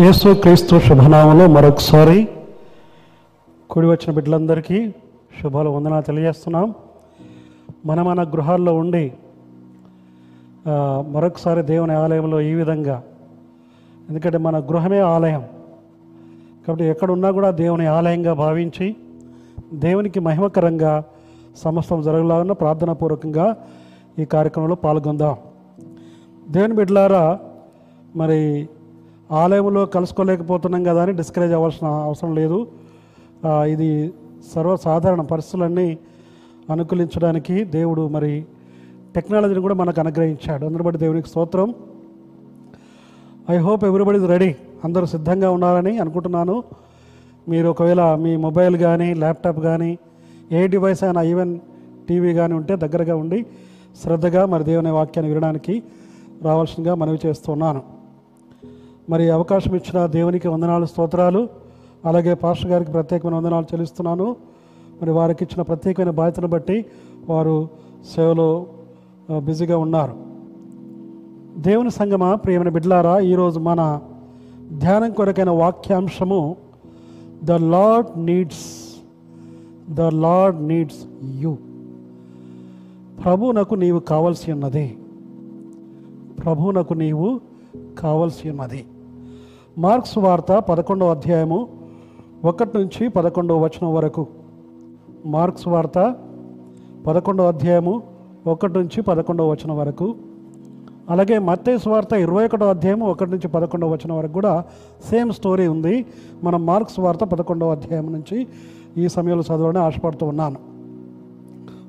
యేసు క్రీస్తు శుభనామంలో మరొకసారి కూడి వచ్చిన బిడ్డలందరికీ శుభాలు వందనాలు తెలియజేస్తున్నాం. మన మన గృహాల్లో ఉండి మరొకసారి దేవుని ఆలయంలో ఈ విధంగా ఎందుకంటే మన గృహమే ఆలయం. కాబట్టి ఎక్కడున్నా కూడా దేవుని ఆలయంగా భావించి దేవునికి మహిమకరంగా సమస్తం జరగలాగా ప్రార్థనాపూర్వకంగా ఈ కార్యక్రమంలో పాల్గొందాం. దేవుని బిడ్డలారా మరి ఆలయంలో కలుసుకోలేకపోతున్నాం కదా అని డిస్కరేజ్ అవ్వాల్సిన అవసరం లేదు. ఇది సర్వసాధారణ పరిస్థితులన్నీ అనుకూలించడానికి దేవుడు మరి టెక్నాలజీని కూడా మనకు అనుగ్రహించాడు. అందరి బట్టి దేవునికి స్తోత్రం. I hope everybody is ready అందరూ సిద్ధంగా ఉన్నారని అనుకుంటున్నాను. మీరు ఒకవేళ మీ మొబైల్ కానీ ల్యాప్టాప్ కానీ ఏ డివైస్ అయినా ఈవెన్ టీవీ కానీ ఉంటే దగ్గరగా ఉండి శ్రద్ధగా మరి దేవుని వాక్యాన్ని వినడానికి రావాల్సిందిగా మనవి చేస్తున్నాను. మరి అవకాశం ఇచ్చిన దేవునికి వందనాలు స్తోత్రాలు. అలాగే పాస్టర్ గారికి ప్రత్యేకమైన వందనాలు చెల్లిస్తున్నాను. మరి వారికి ఇచ్చిన ప్రత్యేకమైన బాధ్యతను బట్టి వారు సేవలో బిజీగా ఉన్నారు. దేవుని సంగమా ప్రియమైన బిడ్లారా ఈరోజు మన ధ్యానం కొరకైన వాక్యాంశము the Lord needs the Lord needs you ప్రభువునకు నీవు కావలసి ఉన్నది. ప్రభువునకు నీవు కావలసి ఉన్నది. మార్క్స్ వార్త పదకొండవ అధ్యాయము ఒకటి నుంచి పదకొండవ వచనం వరకు. మార్క్స్ వార్త పదకొండవ అధ్యాయము ఒకటి నుంచి పదకొండవ వచనం వరకు. అలాగే మత్తేసు వార్త ఇరవై ఒకటో అధ్యాయము ఒకటి నుంచి పదకొండవ వచనం వరకు కూడా సేమ్ స్టోరీ ఉంది. మనం మార్క్స్ వార్త పదకొండవ అధ్యాయం నుంచి ఈ సమయంలో చదవాలని ఆశపడుతూ ఉన్నాను.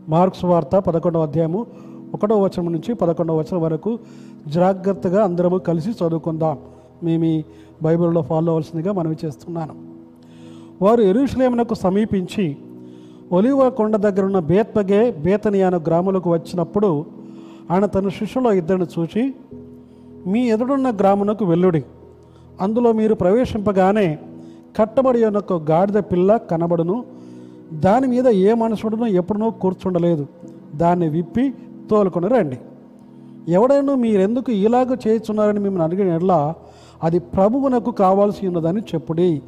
మార్క్స్ వార్త పదకొండవ అధ్యాయము ఒకటో వచనం నుంచి పదకొండవ వచనం వరకు జాగ్రత్తగా అందరము కలిసి చదువుకుందాం. మీ మీ బైబిల్లో ఫాలో అవ్వాల్సిందిగా మనవి చేస్తున్నాను. వారు ఎరుషులేమునకు సమీపించి ఒలివ కొండ దగ్గర ఉన్న బేత్పగే బేతని గ్రాములకు వచ్చినప్పుడు ఆయన తన శిష్యులో ఇద్దరిని చూచి మీ ఎదుడున్న గ్రామునకు వెల్లుడి అందులో మీరు ప్రవేశింపగానే కట్టబడి ఉన్న ఒక గాడిద పిల్ల కనబడును. దాని మీద ఏ మనుషుడునో ఎప్పుడునో కూర్చుండలేదు. దాన్ని విప్పి తోలుకొని రండి. ఎవడైనా మీరెందుకు ఇలాగ చేయుచున్నారని మిమ్మల్ని అడిగిన ఎడల అది ప్రభువునకు కావాల్సి ఉన్నదని చెప్పుడి.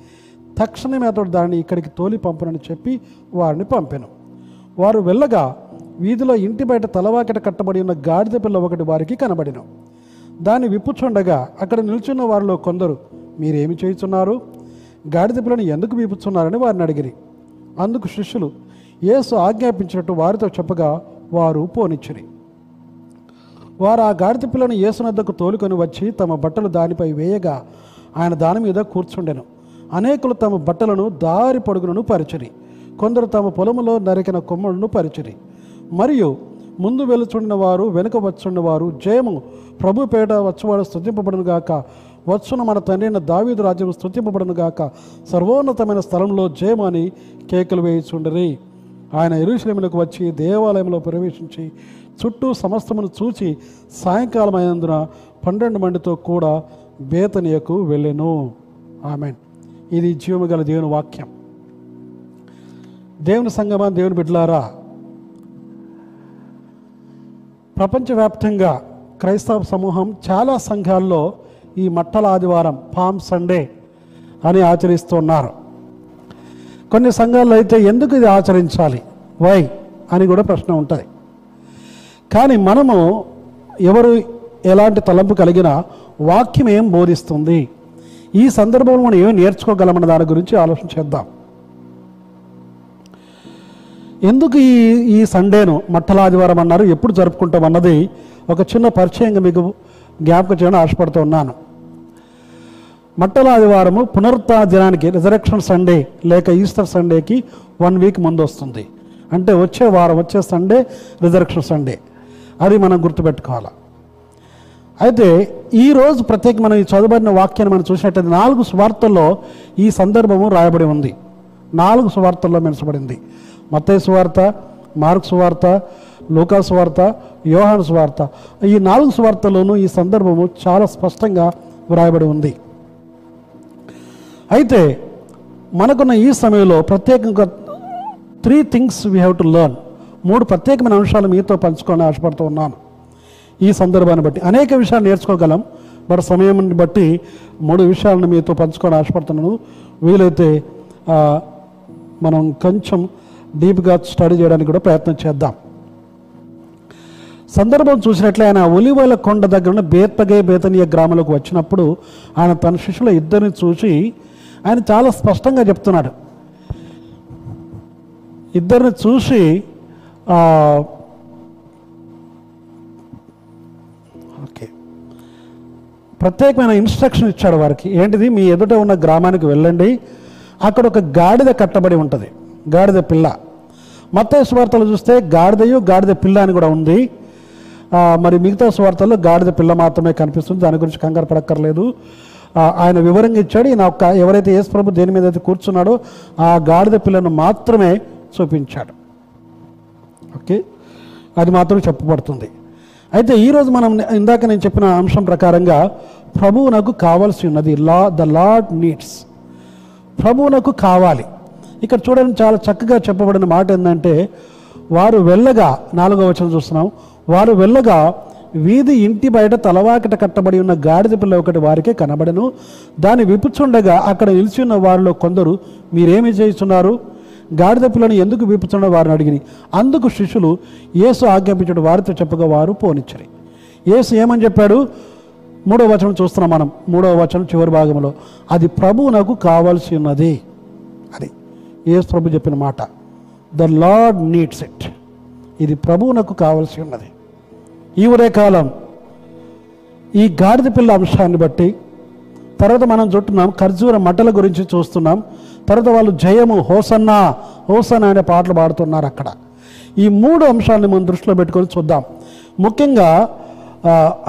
తక్షణమే అతడు దాన్ని ఇక్కడికి తోలి పంపునని చెప్పి వారిని పంపెను. వారు వెళ్ళగా వీధిలో ఇంటి బయట తలవాకిట కట్టబడి ఉన్న గాడిద పిల్ల ఒకటి వారికి కనబడిన. దాన్ని విప్పుచుండగా అక్కడ నిల్చున్న వారిలో కొందరు మీరేమి చేయుచున్నారు? గాడిద పిల్లని ఎందుకు విప్పుచున్నారని వారిని అడిగిరి. అందుకు శిష్యులు యేసు ఆజ్ఞాపించినట్టు వారితో చెప్పగా వారు పోనిచ్చిరి. వారు ఆ గాడిద పిల్లను యేసునద్దకు తోలుకొని వచ్చి తమ బట్టలు దానిపై వేయగా ఆయన దాని మీద కూర్చుండెను. అనేకులు తమ బట్టలను దారి పొడుగులను పరిచిరి. కొందరు తమ పొలములో నరికిన కొమ్మలను పరిచిరి. మరియు ముందు వెలుచుండిన వారు వెనుక వచ్చుండిన వారు జయము ప్రభు పేట వచ్చువాడు స్థుతింపబడును గాక. వచ్చున మన తండ్రిన దావీదు రాజ్యం స్థుతింపబడును గాక. సర్వోన్నతమైన స్థలంలో జయము అని కేకలు వేయిచుండరి. ఆయన ఎరుశలేములకు వచ్చి దేవాలయంలో ప్రవేశించి చుట్టూ సమస్తమును చూచి సాయంకాలం అయినందున పన్నెండు మందితో కూడా బేతనియకు వెళ్ళెను. ఆమెన్. ఇది జీవము గల దేవుని వాక్యం. దేవుని సంగమా దేవుని బిడ్డలారా ప్రపంచవ్యాప్తంగా క్రైస్తవ సమూహం చాలా సంఘాల్లో ఈ మట్టల ఆదివారం పామ్ సండే అని ఆచరిస్తున్నారు. కొన్ని సంఘాల్లో అయితే ఎందుకు ఇది ఆచరించాలి? వై అని కూడా ప్రశ్న ఉంటుంది. కానీ మనము ఎవరు ఎలాంటి తలంపు కలిగినా వాక్యం ఏం బోధిస్తుంది? ఈ సందర్భంలో మనం ఏమి నేర్చుకోగలమన్న దాని గురించి ఆలోచన చేద్దాం. ఎందుకు ఈ ఈ సండేను మట్టలాదివారం అన్నారు? ఎప్పుడు జరుపుకుంటాం అన్నది ఒక చిన్న పరిచయంగా మీకు జ్ఞాపకం చేయడం ఆశపడుతూ ఉన్నాను. మట్టలాదివారము పునరుత్థాన దినానికి రిజరక్షన్ సండే లేక ఈస్టర్ సండేకి వన్ వీక్ ముందు వస్తుంది. అంటే వచ్చే వారం వచ్చే సండే రిజరక్షన్ సండే. అది మనం గుర్తుపెట్టుకోవాలి. అయితే ఈ రోజు ప్రత్యేక మనం ఈ చదువుబడిన వాక్యాన్ని మనం చూసినట్టయితే నాలుగు స్వార్థల్లో ఈ సందర్భము రాయబడి ఉంది. నాలుగు స్వార్థల్లో మెనసబడింది మత్తయి సువార్త మార్క్ వార్త లూకా సువార్త యోహాన్ సువార్త. ఈ నాలుగు సువార్తల్లోనూ ఈ సందర్భము చాలా స్పష్టంగా వ్రాయబడి ఉంది. అయితే మనకున్న ఈ సమయంలో ప్రత్యేకంగా three things we have to learn మూడు ప్రత్యేకమైన అంశాలు మీతో పంచుకోవాలని ఆశపడుతూ ఉన్నాను. ఈ సందర్భాన్ని బట్టి అనేక విషయాలు నేర్చుకోగలం బట్ సమయాన్ని బట్టి మూడు విషయాలను మీతో పంచుకొని ఆశపడుతున్నాను. వీలైతే ఆ, మనం కొంచెం డీప్గా స్టడీ చేయడానికి కూడా ప్రయత్నం చేద్దాం. సందర్భం చూసినట్లే ఆయన ఒలివల కొండ దగ్గర ఉన్న బేత్పగే బేతనీయ గ్రామంలోకి వచ్చినప్పుడు ఆయన తన శిష్యుల ఇద్దరిని చూసి ఆయన చాలా స్పష్టంగా చెప్తున్నాడు. ఇద్దరిని చూసి ఆ, ఓకే. ప్రత్యేకమైన ఇన్స్ట్రక్షన్ ఇచ్చాడు వారికి. ఏంటిది? మీ ఎదుట ఉన్న గ్రామానికి వెళ్ళండి. అక్కడ ఒక గాడిద కట్టబడి ఉంటుంది. గాడిద పిల్ల. మత స్వార్థలు చూస్తే గాడిదయు గాడిద పిల్ల అని కూడా ఉంది. మరి మిగతా స్వార్థల్లో గాడిద పిల్ల మాత్రమే కనిపిస్తుంది. దాని గురించి కంగారు పడక్కర్లేదు. ఆయన వివరంగా ఇచ్చాడు. ఈయన ఒక్క ఎవరైతే యేసు ప్రభు దేని మీద అయితే కూర్చున్నాడో ఆ గాడిద పిల్లను మాత్రమే చూపించాడు. ఓకే? అది మాత్రం చెప్పబడుతుంది. అయితే ఈరోజు మనం ఇందాక నేను చెప్పిన అంశం ప్రకారంగా ప్రభువు నాకు కావాల్సి ఉన్నది. లా ద లాడ్ నీడ్స్. ప్రభువునకు కావాలి. ఇక్కడ చూడండి చాలా చక్కగా చెప్పబడిన మాట ఏంటంటే వారు వెళ్ళగా నాలుగో వచనం చూస్తున్నాం వారు వెళ్ళగా వీధి ఇంటి బయట తలవాకిట కట్టబడి ఉన్న గాడిద పిల్ల ఒకటి వారికే కనబడను. దాన్ని విప్పుచుండగా అక్కడ నిలిచి ఉన్న వారిలో కొందరు మీరేమి చేస్తున్నారు గాడిద పిల్లను ఎందుకు విప్పుచున్న వారిని అడిగిరి. అందుకు శిష్యులు యేసు ఆజ్ఞాపించడు. వారితో చెప్పగా వారు పోనిచ్చరి. యేసు ఏమని చెప్పాడు? మూడవ వచనం చూస్తున్నాం మనం. మూడవ వచనం చివరి భాగంలో. అది ప్రభు నాకు కావాల్సి ఉన్నది. అది యేసు ప్రభు చెప్పిన మాట. The Lord needs it. ఇది ప్రభువు నాకు కావాల్సి ఉన్నది. ఈ ఉదయకాలం ఈ గాడిద పిల్ల అంశాన్ని బట్టి తర్వాత మనం చుట్టున్నాం ఖర్జూర మట్టల గురించి చూస్తున్నాం. తర్వాత వాళ్ళు జయము హోసన్నా హోసన్న అనే పాటలు పాడుతున్నారు అక్కడ. ఈ మూడు అంశాలని మనం దృష్టిలో పెట్టుకొని చూద్దాం. ముఖ్యంగా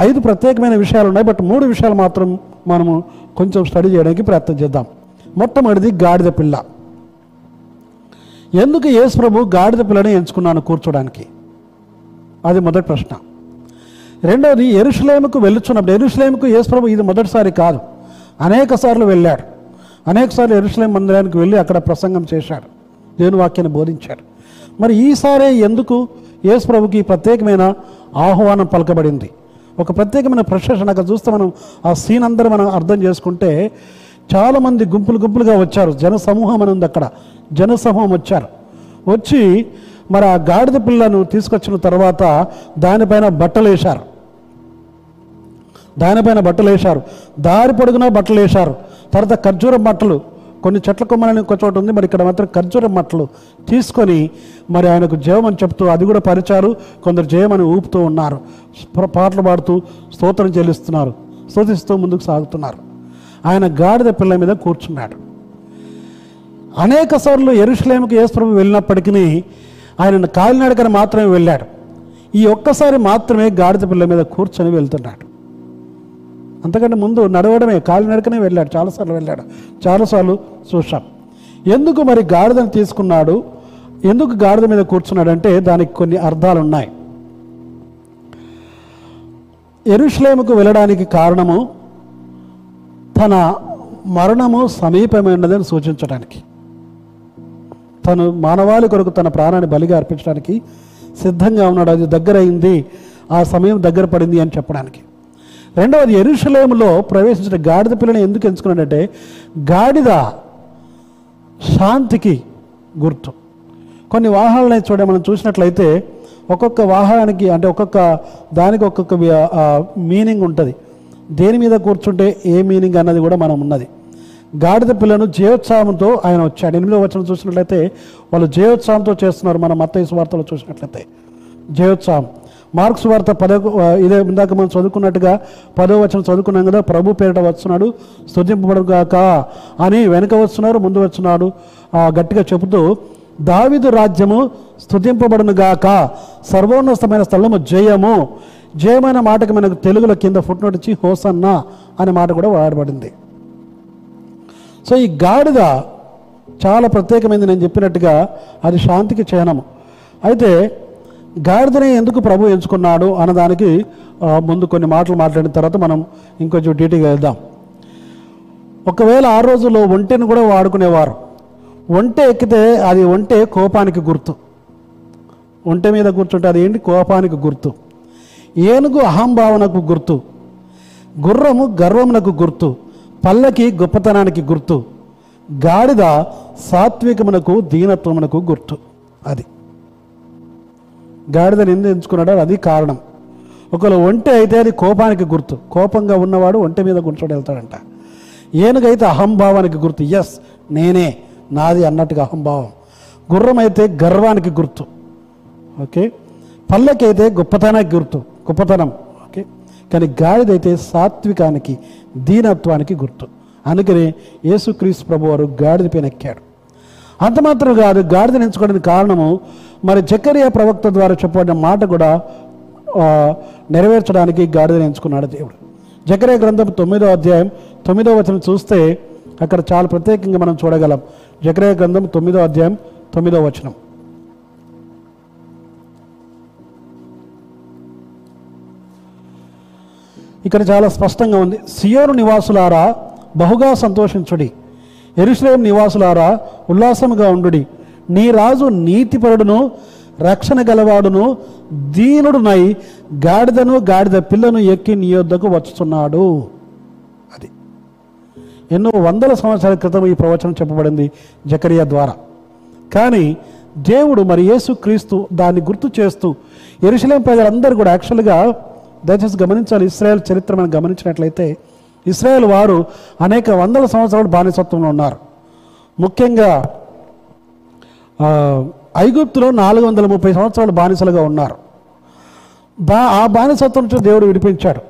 ఐదు ప్రత్యేకమైన విషయాలు ఉన్నాయి. బట్ మూడు విషయాలు మాత్రం మనము కొంచెం స్టడీ చేయడానికి ప్రయత్నం చేద్దాం. మొట్టమొదటిది గాడిద పిల్ల. ఎందుకు యేసు ప్రభు గాడిద పిల్లని ఎంచుకున్నాను కూర్చోడానికి? అది మొదటి ప్రశ్న. రెండవది ఎరుషులేముకు వెళ్ళుచున్నప్పుడు ఎరుషులేముకు యేసు ప్రభు ఇది మొదటిసారి కాదు. అనేక సార్లు వెళ్ళాడు అనేకసార్లు ఎరుసలేం మందిరానికి వెళ్ళి అక్కడ ప్రసంగం చేశాడు దేవుని వాక్యాన్ని బోధించాడు మరి ఈసారే ఎందుకు యేసు ప్రభుకి ప్రత్యేకమైన ఆహ్వానం పలకబడింది? ఒక ప్రత్యేకమైన ప్రశంసన అక్కడ చూస్తే మనం ఆ సీన్ అందరూ మనం అర్థం చేసుకుంటే చాలామంది గుంపులు గుంపులుగా వచ్చారు. జన సమూహం అని ఉంది అక్కడ. జనసమూహం వచ్చారు. వచ్చి మరి ఆ గాడిద పిల్లను తీసుకొచ్చిన తర్వాత దానిపైన బట్టలు వేశారు దానిపైన బట్టలు వేశారు. దారి పొడుగునా బట్టలు వేశారు. తర్వాత ఖర్జూరం బట్టలు కొన్ని చెట్ల కొమ్మలని ఒక చోట ఉంది మరి ఇక్కడ మాత్రం ఖర్జూరం మట్టలు తీసుకొని మరి ఆయనకు జయమని చెప్తూ అది కూడా పరిచారు. కొందరు జయమని ఊపుతూ ఉన్నారు. పాటలు పాడుతూ స్తోత్రం చెల్లిస్తున్నారు. స్తోతిస్తూ ముందుకు సాగుతున్నారు. ఆయన గాడిద పిల్ల మీద కూర్చున్నాడు. అనేక సార్లు ఎరుషులేముకి యేసుప్రభు వెళ్ళినప్పటికీ ఆయన కాలినడకన మాత్రమే వెళ్ళాడు. ఈ ఒక్కసారి మాత్రమే గాడిద పిల్ల మీద కూర్చొని వెళ్తున్నాడు. అంతకంటే ముందు నడవడమే కాలినడకనే వెళ్ళాడు చాలాసార్లు వెళ్ళాడు. చాలాసార్లు చూశాం. ఎందుకు మరి గాడిదను తీసుకున్నాడు? ఎందుకు గాడిద మీద కూర్చున్నాడంటే దానికి కొన్ని అర్థాలు ఉన్నాయి. ఎరుష్లేముకు వెళ్ళడానికి కారణము తన మరణము సమీపమైనదని సూచించడానికి. తను మానవాళి కొరకు తన ప్రాణాన్ని బలిగా అర్పించడానికి సిద్ధంగా ఉన్నాడు. అది దగ్గర అయింది ఆ సమయం దగ్గర పడింది అని చెప్పడానికి. రెండవది ఎరుషలేములో ప్రవేశించిన గాడిద పిల్లని ఎందుకు ఎంచుకున్నాడంటే గాడిద శాంతికి గుర్తు. కొన్ని వాహనాలని చూడ మనం చూసినట్లయితే ఒక్కొక్క వాహనానికి అంటే ఒక్కొక్క దానికి ఒక్కొక్క మీనింగ్ ఉంటుంది. దేని మీద కూర్చుంటే ఏ మీనింగ్ అన్నది కూడా మనం ఉన్నది. గాడిద పిల్లను జయోత్సాహంతో ఆయన వచ్చాడు. ఎనిమిదో వచనం చూసినట్లయితే వాళ్ళు జయోత్సాహంతో చేస్తున్నారు మన మత్తయి వార్తలో చూసినట్లయితే. జయోత్సాహం. మార్క్స్ వార్త పదో ఇదే ఇందాక మనం చదువుకున్నట్టుగా పదో వచనం చదువుకున్నాం కదా ప్రభు పేరిట వస్తున్నాడు స్థుతింపబడుగాక అని వెనక వస్తున్నారు ముందు వస్తున్నాడు. గట్టిగా చెబుతూ దావిదు రాజ్యము స్థుతింపబడునుగాక సర్వోన్నతమైన స్థలము జయము. జయమైన మాటకి మనకు తెలుగులో కింద ఫుట్నోట్ ఇచ్చి హోసన్న అనే మాట కూడా వాడబడింది. సో ఈ గాడిద చాలా ప్రత్యేకమైంది నేను చెప్పినట్టుగా అది శాంతికి చయనము అయితే గాడిదని ఎందుకు ప్రభు ఎంచుకున్నాడు అన్నదానికి ముందు కొన్ని మాటలు మాట్లాడిన తర్వాత మనం ఇంకొంచెం డీటెయిల్గా వెళ్దాం. ఒకవేళ ఆ రోజుల్లో ఒంటెను కూడా వాడుకునేవారు. ఒంటె ఎక్కితే అది ఒంటె కోపానికి గుర్తు. ఒంటె మీద కూర్చుంటే అది ఏంటి? కోపానికి గుర్తు. ఏనుగు అహంభావనకు గుర్తు. గుర్రము గర్వమునకు గుర్తు. పల్లకి గొప్పతనానికి గుర్తు. గాడిద సాత్వికమునకు దీనత్వమునకు గుర్తు. అది. గాడిదని ఎందుకు ఎంచుకున్నాడో అది కారణం. ఒకవేళ ఒంటె అయితే అది కోపానికి గుర్తు. కోపంగా ఉన్నవాడు ఒంటె మీద కూర్చొని వెళ్తాడంట. ఏనుగైతే అహంభావానికి గుర్తు. ఎస్ నేనే. నాది అన్నట్టుగా అహంభావం. గుర్రం అయితే గర్వానికి గుర్తు. ఓకే పల్లకైతే గొప్పతనానికి గుర్తు. గొప్పతనం. ఓకే కానీ గాడిదైతే సాత్వికానికి దీనత్వానికి గుర్తు. అందుకని యేసుక్రీస్తు ప్రభు వారు గాడిద పైన ఎక్కాడు. అంత మాత్రం కాదు గాడిదని ఎంచుకోవడానికి కారణము మరి జకరియా ప్రవక్త ద్వారా చెప్పబడిన మాట కూడా నెరవేర్చడానికి గాడిదని ఎంచుకున్నాడు దేవుడు. జకరియా గ్రంథం తొమ్మిదో అధ్యాయం తొమ్మిదో వచనం చూస్తే అక్కడ చాలా ప్రత్యేకంగా మనం చూడగలం. జకరియా గ్రంథం తొమ్మిదో అధ్యాయం తొమ్మిదో వచనం. ఇక్కడ చాలా స్పష్టంగా ఉంది. సియోను నివాసులారా బహుగా సంతోషించుడి. ఎరుశ్లేం నివాసులారా ఉల్లాసముగా ఉండుడి. నీ రాజు నీతిపరుడును రక్షణ గలవాడును దీనుడునై గాడిదను గాడిద పిల్లను ఎక్కి నీ యొద్దకు వచ్చుతున్నాడు అది. ఎన్నో వందల సంవత్సరాల క్రితం ఈ ప్రవచనం చెప్పబడింది జకరియా ద్వారా. కానీ దేవుడు మరి యేసుక్రీస్తు దాన్ని గుర్తు చేస్తూ ఎరుశలేం ప్రజలందరూ కూడా యాక్చువల్గా దయచేసి గమనించాలి ఇస్రాయల్ చరిత్ర మనం గమనించినట్లయితే ఇస్రాయల్ వారు అనేక వందల సంవత్సరాలు బానిసత్వంలో ఉన్నారు. ముఖ్యంగా ఐగుప్తులో నాలుగు వందల ముప్పై సంవత్సరాలు బానిసలుగా ఉన్నారు. బా ఆ బానిసత్వం నుంచి దేవుడు విడిపించాడు.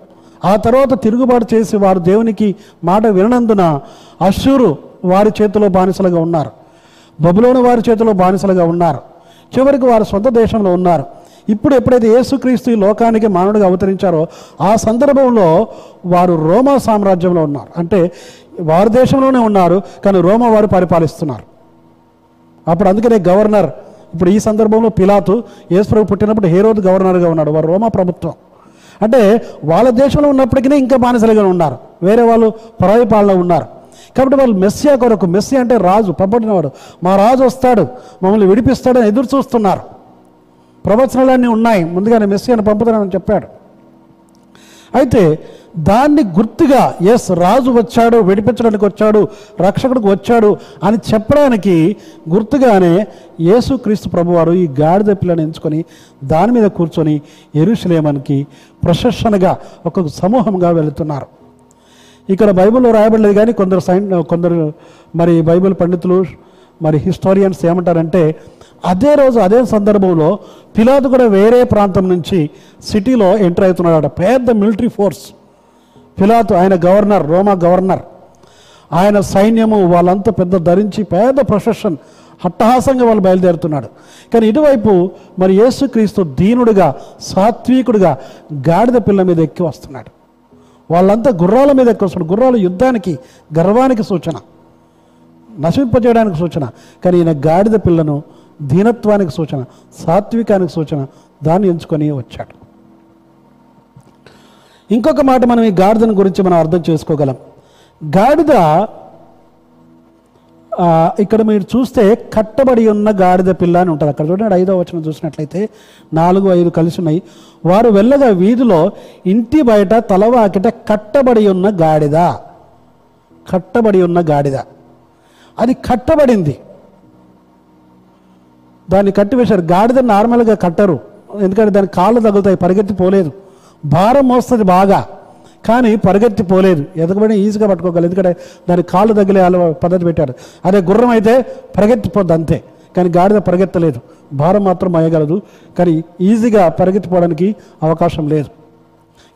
ఆ తర్వాత తిరుగుబాటు చేసి వారు దేవునికి మాట విననందున అశ్షూరు వారి చేతిలో బానిసలుగా ఉన్నారు. బబులోని వారి చేతిలో బానిసలుగా ఉన్నారు. చివరికి వారు సొంత దేశంలో ఉన్నారు. ఇప్పుడు ఎప్పుడైతే యేసుక్రీస్తు ఈ లోకానికి మానవుడిగా అవతరించారో ఆ సందర్భంలో వారు రోమా సామ్రాజ్యంలో ఉన్నారు. అంటే వారి దేశంలోనే ఉన్నారు కానీ రోమా వారు పరిపాలిస్తున్నారు. అప్పుడు అందుకనే గవర్నర్ ఇప్పుడు ఈ సందర్భంలో పిలాతు యేసుప్రభు పుట్టినప్పుడు హేరోద్ గవర్నర్గా ఉన్నాడు వారు రోమా ప్రభుత్వం. అంటే వాళ్ళ దేశంలో ఉన్నప్పటికీ ఇంకా బానిసలుగా ఉన్నారు వేరే వాళ్ళు పరాయి పాలన ఉన్నారు. కాబట్టి వాళ్ళు మెస్సియా కొరకు మెస్సి అంటే రాజు పంపడినవాడు మా రాజు వస్తాడు మమ్మల్ని విడిపిస్తాడని ఎదురు చూస్తున్నారు. ప్రవచనాలన్నీ ఉన్నాయి ముందుగానే మెస్సియాను పంపుతానని చెప్పాడు. అయితే దాన్ని గుర్తుగా ఎస్ రాజు వచ్చాడు విడిపించడానికి వచ్చాడు రక్షకుడికి వచ్చాడు అని చెప్పడానికి గుర్తుగానే యేసుక్రీస్తు ప్రభువారు ఈ గాడిద పిల్లని ఎంచుకొని దాని మీద కూర్చొని ఎరుషలేమనికి ప్రొసెషన్గా ఒక సమూహంగా వెళుతున్నారు. ఇక్కడ బైబిల్లో రాయబడలేదు కానీ కొందరు సైన్ కొందరు మరి బైబిల్ పండితులు మరి హిస్టోరియన్స్ ఏమంటారంటే అదే రోజు అదే సందర్భంలో పిలాతు కూడా వేరే ప్రాంతం నుంచి సిటీలో ఎంటర్ అవుతున్నాడు పెద్ద మిలిటరీ ఫోర్స్. పిలాతు ఆయన గవర్నర్ రోమా గవర్నర్. ఆయన సైన్యము వాళ్ళంతా పెద్ద ధరించి పెద్ద ప్రొఫెషన్ హట్టహాసంగా వాళ్ళు బయలుదేరుతున్నాడు. కానీ ఇటువైపు మరి యేసుక్రీస్తు దీనుడిగా సాత్వికుడిగా గాడిద పిల్ల మీద ఎక్కి వస్తున్నాడు. వాళ్ళంతా గుర్రాల మీద ఎక్కి వస్తున్నాడు. గుర్రాలు యుద్ధానికి గర్వానికి సూచన. నశింపజేయడానికి సూచన. కానీ ఈయన గాడిద పిల్లను దీనత్వానికి సూచన సాత్వికానికి సూచన దాన్ని ఎంచుకొని వచ్చాడు. ఇంకొక మాట మనం ఈ గాడిదను గురించి మనం అర్థం చేసుకోగలం. గాడిద ఇక్కడ మీరు చూస్తే కట్టబడి ఉన్న గాడిద పిల్ల అని ఉంటుంది. అక్కడ చూడండి ఐదో వచనం చూసినట్లయితే నాలుగు ఐదు కలిసి ఉన్నాయి. వారు వెళ్ళగా వీధిలో ఇంటి బయట తలవాకిట కట్టబడి ఉన్న గాడిద. కట్టబడి ఉన్న గాడిద. అది కట్టబడింది. దాన్ని కట్టివేశారు. గాడిద నార్మల్గా కట్టరు. ఎందుకంటే దాని కాళ్ళు తగులుతాయి పరిగెత్తి పోలేదు. భారం మోస్తుంది బాగా కానీ పరిగెత్తి పోలేదు. ఎదగబడి ఈజీగా పట్టుకోగలదు ఎందుకంటే దాని కాళ్ళు తగిలే పద్ధతి పెట్టారు. అదే గుర్రం అయితే పరిగెత్తిపోద్ది అంతే కానీ గాడిద పరిగెత్తలేదు. భారం మాత్రం అయ్యగలదు కానీ ఈజీగా పరిగెత్తిపోవడానికి అవకాశం లేదు.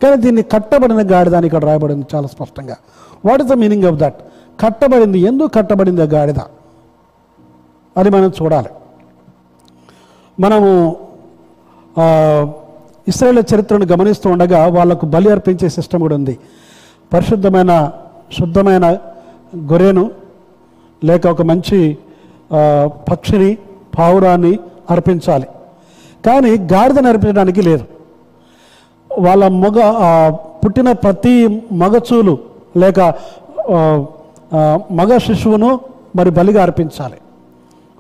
కానీ దీన్ని కట్టబడిన గాడిద అని ఇక్కడ రాయబడింది చాలా స్పష్టంగా. What is the meaning of that కట్టబడింది. ఎందుకు కట్టబడింది ఆ గాడిద? అది మనం చూడాలి. మనము ఇస్రాయేల్ చరిత్రను గమనిస్తూ ఉండగా వాళ్ళకు బలి అర్పించే సిస్టమ్ కూడా ఉంది. పరిశుద్ధమైన శుద్ధమైన గొర్రెను లేక ఒక మంచి పక్షిని పావురాన్ని అర్పించాలి. కానీ గాడిదని అర్పించడానికి లేదు. వాళ్ళ మగ పుట్టిన ప్రతి మగచూలు లేక మగ శిశువును మరి బలిగా అర్పించాలి.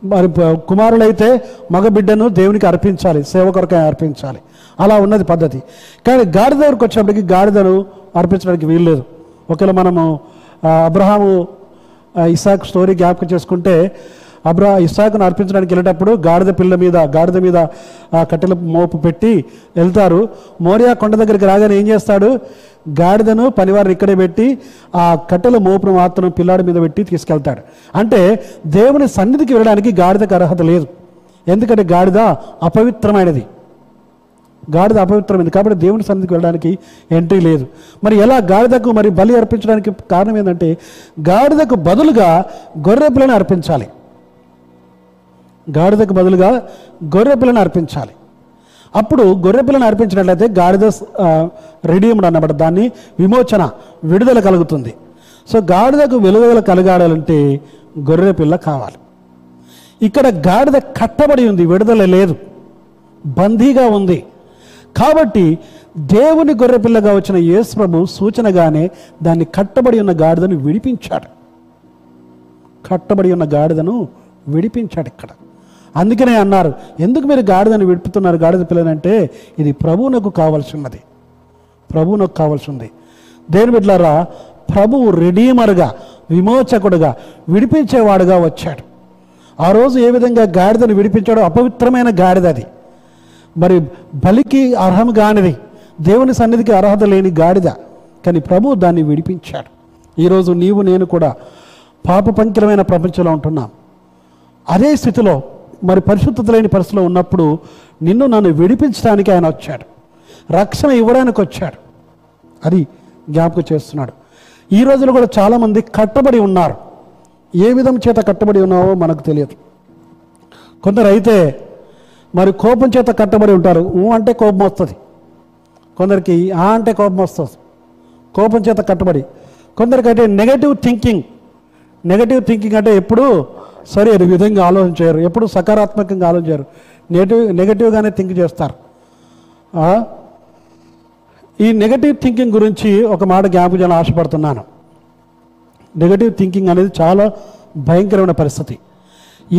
మరి కుమారులైతే మగబిడ్డను దేవునికి అర్పించాలి సేవ కొరకై అర్పించాలి. అలా ఉన్నది పద్ధతి. కానీ గాడిద దగ్గరకు వచ్చేప్పటికి గాడిదను అర్పించడానికి వీల్లేదు. ఒకవేళ మనము అబ్రహాము ఇసాక్ స్టోరీ జ్ఞాపకం చేసుకుంటే అబ్రా ఇసాకును అర్పించడానికి వెళ్ళేటప్పుడు గాడిద పిల్ల మీద గాడిద మీద ఆ కట్టెల మోపు పెట్టి వెళ్తారు. మోరియా కొండ దగ్గరికి రాగానే ఏం చేస్తాడు? గాడిదను పనివారిని ఇక్కడే పెట్టి ఆ కట్టెల మోపును మాత్రం పిల్లాడి మీద పెట్టి తీసుకెళ్తాడు. అంటే దేవుని సన్నిధికి వెళ్ళడానికి గాడిదకు అర్హత లేదు. ఎందుకంటే గాడిద అపవిత్రమైనది. గాడిద అపవిత్రమైంది కాబట్టి దేవుని సన్నిధికి వెళ్ళడానికి ఎంట్రీ లేదు. మరి ఎలా గాడిదకు మరి బలి అర్పించడానికి కారణం ఏంటంటే గాడిదకు బదులుగా గొర్రె పిల్లని అర్పించాలి. గాడిదకు బదులుగా గొర్రె పిల్లని అర్పించాలి. అప్పుడు గొర్రెపిల్లను అర్పించినట్లయితే గాడిద రెడీమ్డ్ అన్నమాట. దాన్ని విమోచన విడుదల కలుగుతుంది. సో గాడిదకు విలువలు కలగాడాలంటే గొర్రెపిల్ల కావాలి. ఇక్కడ గాడిద కట్టబడి ఉంది విడుదల లేదు. బందీగా ఉంది. కాబట్టి దేవుని గొర్రెపిల్లగా వచ్చిన యేసు ప్రభు సూచనగానే దాన్ని కట్టబడి ఉన్న గాడిదను విడిపించాడు. కట్టబడి ఉన్న గాడిదను విడిపించాడు ఇక్కడ. అందుకనే అన్నారు ఎందుకు మీరు గాడిదను విడుపుతున్నారు? గాడిద పిల్లనంటే ఇది ప్రభువునకు కావాల్సినది. ప్రభువునకు కావాల్సింది. దేని బిడ్డలారా ప్రభువు రెడీమర్గా విమోచకుడుగా విడిపించేవాడుగా వచ్చాడు. ఆ రోజు ఏ విధంగా గాడిదను విడిపించాడో అపవిత్రమైన గాడిద అది. మరి బలికి అర్హం కానిది దేవుని సన్నిధికి అర్హత లేని గాడిద కానీ ప్రభు దాన్ని విడిపించాడు. ఈరోజు నీవు నేను కూడా పాప పంకిలమైన ప్రపంచంలో ఉంటున్నాం. అదే స్థితిలో మరి పరిశుద్ధత లేని పరిస్థితిలో ఉన్నప్పుడు నిన్ను నన్ను విడిపించడానికి ఆయన వచ్చాడు. రక్షణ ఇవ్వడానికి వచ్చాడు. అది జ్ఞాపకం చేస్తున్నాడు. ఈ రోజులు కూడా చాలామంది కట్టబడి ఉన్నారు. ఏ విధం చేత కట్టబడి ఉన్నావో మనకు తెలియదు. కొందరు అయితే మరి కోపం చేత కట్టబడి ఉంటారు. ఊ అంటే కోపం వస్తుంది. కొందరికి ఆ అంటే కోపం వస్తుంది. కోపం చేత కట్టబడి. కొందరికైతే నెగటివ్ థింకింగ్ నెగటివ్ థింకింగ్ అంటే ఎప్పుడు సరే ఈ విధంగా చేయరు. ఎప్పుడు సకారాత్మకంగా ఆలోచించారు నెగటివ్ నెగటివ్గానే థింక్ చేస్తారు. ఈ నెగటివ్ థింకింగ్ గురించి ఒక మాట జ్ఞాపకం చేయాలని ఆశపడుతున్నాను. నెగటివ్ థింకింగ్ అనేది చాలా భయంకరమైన పరిస్థితి.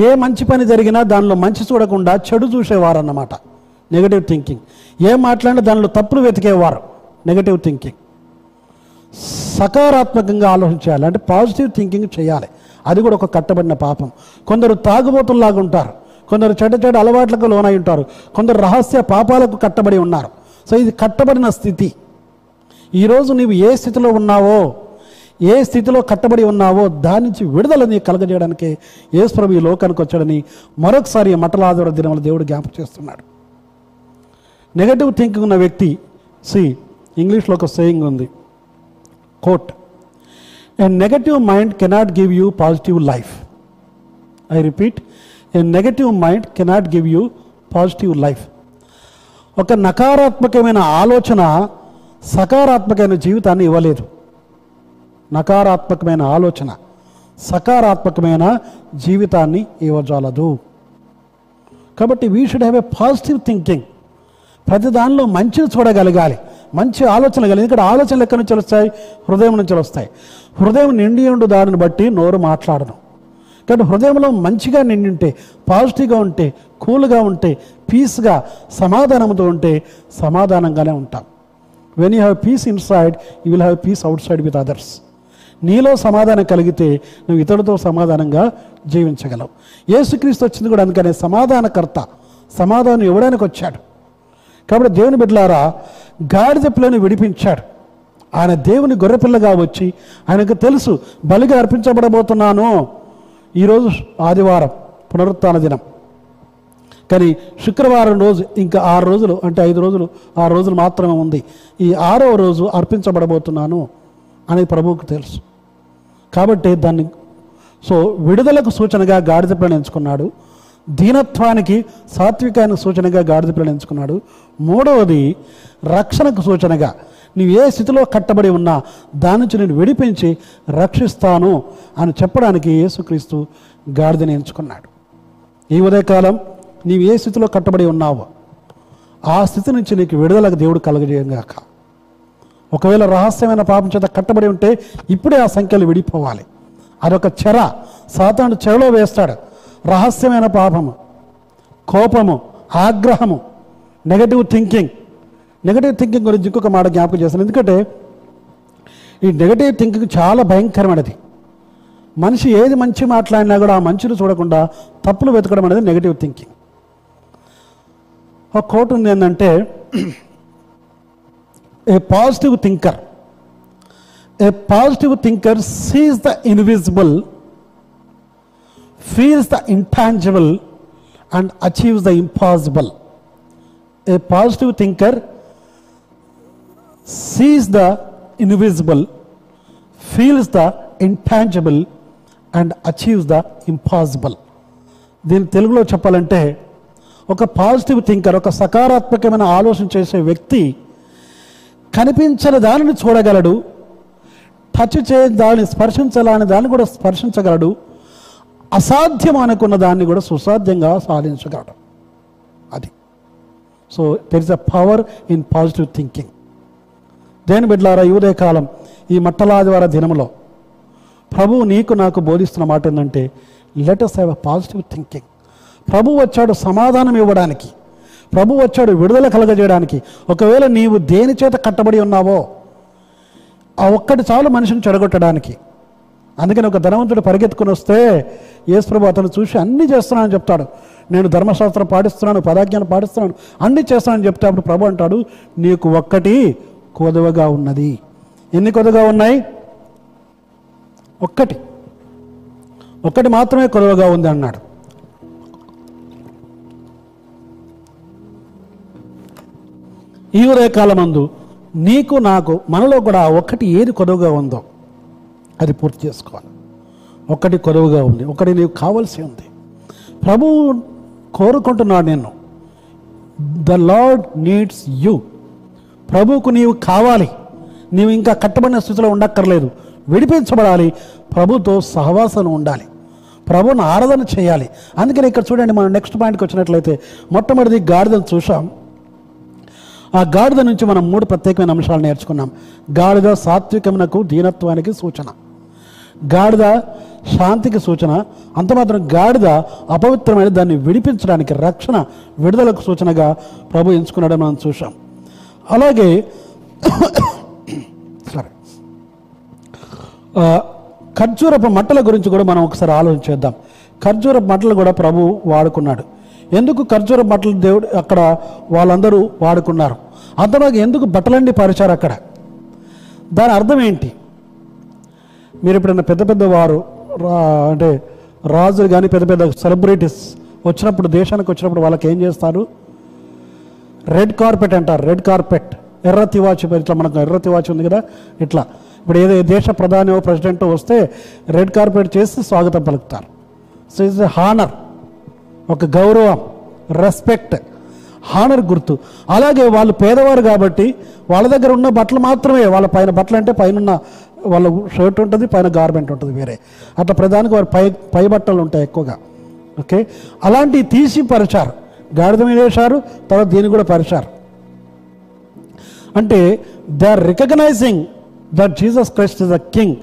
ఏ మంచి పని జరిగినా దానిలో మంచి చూడకుండా చెడు చూసేవారు అన్నమాట నెగటివ్ థింకింగ్ ఏం మాట్లాడినా దానిలో తప్పులు వెతికేవారు. నెగటివ్ థింకింగ్ సకారాత్మకంగా ఆలోచించాలి అంటే పాజిటివ్ థింకింగ్ చేయాలి. అది కూడా ఒక కట్టబడిన పాపం. కొందరు తాగుబోతుల్లాగా ఉంటారు. కొందరు చెడ్డ చెడ్డ అలవాట్లకు లోనై ఉంటారు. కొందరు రహస్య పాపాలకు కట్టబడి ఉన్నారు. సో ఇది కట్టబడిన స్థితి. ఈరోజు నీవు ఏ స్థితిలో ఉన్నావో ఏ స్థితిలో కట్టబడి ఉన్నావో దాని నుంచి విడుదల నీకు కలగజేయడానికి యేసుప్రభు ఈ లోకానికి వచ్చాడని మరొకసారి మటలాదోడ దినముల దేవుడు జ్ఞాపకం చేస్తున్నాడు. నెగటివ్ థింకింగ్ ఉన్న వ్యక్తి సి ఇంగ్లీష్లో ఒక సేయింగ్ ఉంది. Quote a negative mind cannot give you positive life I repeat a negative mind cannot give you positive life ఒక నకారాత్మకమైన ఆలోచన సకారాత్మకమైన జీవితాన్ని ఇవ్వలేదు. నకారాత్మకమైన ఆలోచన సకారాత్మకమైన జీవితాన్ని ఇవ్వజాలదు. కాబట్టి we should have a positive thinking ప్రతి దానిలో మంచిని చూడగలగాలి. మంచి ఆలోచనలు కలిగి ఇక్కడ ఆలోచనలు ఎక్కడి నుంచి వస్తాయి? హృదయం నుంచి వస్తాయి. హృదయం నిండి ఉండు దానిని బట్టి నోరు మాట్లాడను కానీ హృదయంలో మంచిగా నిండి ఉంటే పాజిటివ్గా ఉంటే కూల్గా ఉంటే పీస్గా సమాధానంతో ఉంటే సమాధానంగానే ఉంటాం. When you have peace inside you will have peace outside with others నీలో సమాధానం కలిగితే నువ్వు ఇతరులతో సమాధానంగా జీవించగలవు. యేసుక్రీస్తు వచ్చింది కూడా అందుకనే సమాధానకర్త సమాధానం ఇవ్వడానికి వచ్చాడు కాబట్టి దేవుని బిడ్డలారా గాడిద పిల్లని విడిపించాడు. ఆయన దేవుని గొర్రెపిల్లగా వచ్చి ఆయనకు తెలుసు బలిగా అర్పించబడబోతున్నాను. ఈరోజు ఆదివారం పునరుత్థాన దినం. కానీ శుక్రవారం రోజు ఇంకా ఆరు రోజులు అంటే ఐదు రోజులు ఆరు రోజులు మాత్రమే ఉంది. ఈ ఆరో రోజు అర్పించబడబోతున్నాను అనేది ప్రభువుకు తెలుసు. కాబట్టి దాన్ని సో విడుదలకు సూచనగా గాడిద పిల్లని ఎంచుకున్నాడు. దీనత్వానికి సాత్వికానికి సూచనగా గాడిద పిల్లని ఎంచుకున్నాడు. మూడవది రక్షణకు సూచనగా నీవు ఏ స్థితిలో కట్టబడి ఉన్నా దాని నుంచి నేను విడిపించి రక్షిస్తాను అని చెప్పడానికి యేసుక్రీస్తు గాడిదని ఎంచుకున్నాడు. ఈ ఉదయకాలం నీవు ఏ స్థితిలో కట్టబడి ఉన్నావో ఆ స్థితి నుంచి నీకు విడుదలకు దేవుడు కలగజేయంగాక ఒకవేళ రహస్యమైన పాపం చేత కట్టబడి ఉంటే ఇప్పుడే ఆ సంఖ్యలు విడిపోవాలి. అదొక చెర. సాతాను చెరలో వేస్తాడు. రహస్యమైన పాపము కోపము ఆగ్రహము నెగటివ్ థింకింగ్ నెగటివ్ థింకింగ్ గురించి ఇంకొక మాట జ్ఞాపకం చేస్తాను. ఎందుకంటే ఈ నెగటివ్ థింకింగ్ చాలా భయంకరమైనది. మనిషి ఏది మంచి మాట్లాడినా కూడా ఆ మంచిని చూడకుండా తప్పులు వెతకడం అనేది నెగటివ్ థింకింగ్ ఒక కోట్ ఉంది ఏంటంటే a positive thinker a positive thinker sees the invisible feels the intangible and achieves the impossible a positive thinker sees the invisible feels the intangible and achieves the impossible దీని తెలుగులో చెప్పాలంటే ఒక positive thinker ఒక సకారాత్మకమైన ఆలోచన చేసే వ్యక్తి కనిపించని దానిని చూడగలడు టచ్ చేయ దాన్ని స్పర్శించాలని దాన్ని కూడా స్పర్శించగలడు అసాధ్యం అనుకున్న దాన్ని కూడా సుసాధ్యంగా సాధించగలడు. అది. So there is a power in positive thinking దేని బిడ్లారా ఈ ఉదయకాలం ఈ మట్టలాదివార దినములో? ప్రభువు నీకు నాకు బోధిస్తున్న మాట ఏంటంటే let's have a positive thinking ప్రభు వచ్చాడు సమాధానం ఇవ్వడానికి. ప్రభు వచ్చాడు విడుదల కలగజేయడానికి. ఒకవేళ నీవు దేని చేత కట్టబడి ఉన్నావో ఆ ఒక్కటి చాలు మనిషిని చెడగొట్టడానికి. అందుకని ఒక ధనవంతుడు పరిగెత్తుకుని వస్తే యేసు ప్రభు అతను చూసి అన్నీ చేస్తున్నానని చెప్తాడు. నేను ధర్మశాస్త్రం పాటిస్తున్నాను పదాజ్ఞానం పాటిస్తున్నాను అన్నీ చేస్తానని చెప్తే అప్పుడు ప్రభు అంటాడు నీకు ఒక్కటి కొదవగా ఉన్నది. ఎన్ని కొదవగా ఉన్నాయి? ఒక్కటి. ఒక్కటి మాత్రమే కొదవగా ఉంది అన్నాడు. ఈ ఉదయకాలమందు నీకు నాకు మనలో కూడా ఒక్కటి ఏది కొదవగా ఉందో అది పూర్తి చేసుకోవాలి. ఒక్కటి కొదవగా ఉంది. ఒకటి నీకు కావాల్సి ఉంది. ప్రభువు కోరుకుంటున్నాడు నేను ద లార్డ్ నీడ్స్ యూ ప్రభువుకు నీవు కావాలి. నీవు ఇంకా కట్టబడిన స్థితిలో ఉండక్కర్లేదు. విడిపించబడాలి. ప్రభుతో సహవాసం ఉండాలి. ప్రభుని ఆరాధన చేయాలి. అందుకని ఇక్కడ చూడండి మనం నెక్స్ట్ పాయింట్కి వచ్చినట్లయితే మొట్టమొదటి గాడిదను చూసాం ఆ గాడిద నుంచి మనం మూడు ప్రత్యేకమైన అంశాలు నేర్చుకున్నాం. గాడిద సాత్వికమునకు దీనత్వానికి సూచన. గాడిద శాంతికి సూచన. అంత మాత్రం గాడిద అపవిత్రమైన దాన్ని విడిపించడానికి రక్షణ విడుదలకు సూచనగా ప్రభు ఎంచుకున్నాడని మనం చూసాం అలాగే సరే ఖర్జూరపు మట్టల గురించి కూడా మనం ఒకసారి ఆలోచించేద్దాం ఖర్జూరపు మట్టలు కూడా ప్రభు వాడుకున్నాడు. ఎందుకు ఖర్జూర బట్టలు దేవుడు అక్కడ వాళ్ళందరూ వాడుకున్నారు? అంతలాగా ఎందుకు బట్టలన్నీ పరిచారు అక్కడ? దాని అర్థం ఏంటి? మీరు ఎప్పుడైనా పెద్ద పెద్ద వారు రా- అంటే రాజులు కానీ పెద్ద పెద్ద సెలబ్రిటీస్ వచ్చినప్పుడు దేశానికి వచ్చినప్పుడు వాళ్ళకి ఏం చేస్తారు? రెడ్ కార్పెట్ అంటారు రెడ్ కార్పెట్ ఎర్ర తివాచి ఇట్లా మనకు ఎర్ర తివాచి ఉంది కదా ఇట్లా. ఇప్పుడు ఏదో దేశ ప్రధాని ప్రెసిడెంట్ వస్తే రెడ్ కార్పెట్ చేసి స్వాగతం పలుకుతారు. సో ఇట్స్ హానర్ ఒక గౌరవం రెస్పెక్ట్ హానర్ గుర్తు. అలాగే వాళ్ళు పేదవారు కాబట్టి వాళ్ళ దగ్గర ఉన్న బట్టలు మాత్రమే వాళ్ళ పైన బట్టలు అంటే పైన వాళ్ళ షర్ట్ ఉంటుంది పైన గార్మెంట్ ఉంటుంది వేరే. అట్లా ప్రధానికి వారి పై పై బట్టలు ఉంటాయి ఎక్కువగా. ఓకే అలాంటివి తీసి పరిచారు. గాడిద మీద వేశారు తర్వాత దీన్ని కూడా పరిచారు అంటే they are recognising that Jesus Christ is the king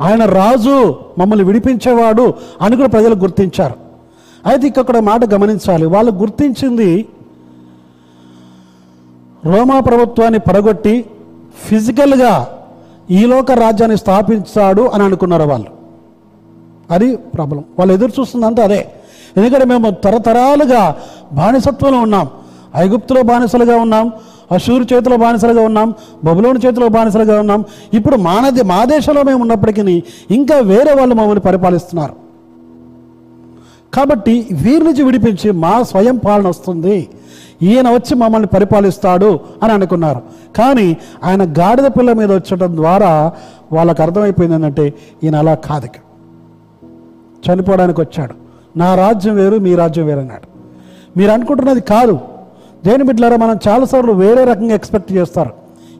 ఆయన రాజు మమ్మల్ని విడిపించేవాడు అని కూడా ప్రజలు గుర్తించారు. అయితే ఇక్కడ మాట గమనించాలి. వాళ్ళు గుర్తించింది రోమా ప్రభుత్వాన్ని పడగొట్టి ఫిజికల్గా ఈ లోక రాజ్యాన్ని స్థాపించాడు అని అనుకున్నారు వాళ్ళు. అది ప్రాబ్లం. వాళ్ళు ఎదురు చూస్తుందంతా అదే. ఎందుకంటే మేము తరతరాలుగా బానిసత్వంలో ఉన్నాం. ఐగుప్తులో బానిసలుగా ఉన్నాం. అశూరు చేతిలో బానిసలుగా ఉన్నాం. బబులోని చేతిలో బానిసలుగా ఉన్నాం. ఇప్పుడు మానది మా దేశంలో మేము ఉన్నప్పటికీ ఇంకా వేరే వాళ్ళు మమ్మల్ని పరిపాలిస్తున్నారు. కాబట్టి వీరి నుంచి విడిపించి మా స్వయం పాలన వస్తుంది. ఈయన వచ్చి మమ్మల్ని పరిపాలిస్తాడు అని అనుకున్నారు. కానీ ఆయన గాడిద పిల్ల మీద వచ్చటం ద్వారా వాళ్ళకు అర్థమైపోయింది ఏంటంటే ఈయన అలా కాదు చనిపోవడానికి వచ్చాడు. నా రాజ్యం వేరు మీ రాజ్యం వేరు అన్నాడు. మీరు అనుకుంటున్నది కాదు. దేని బిడ్డలారా మనం చాలాసార్లు వేరే రకంగా ఎక్స్పెక్ట్ చేస్తారు.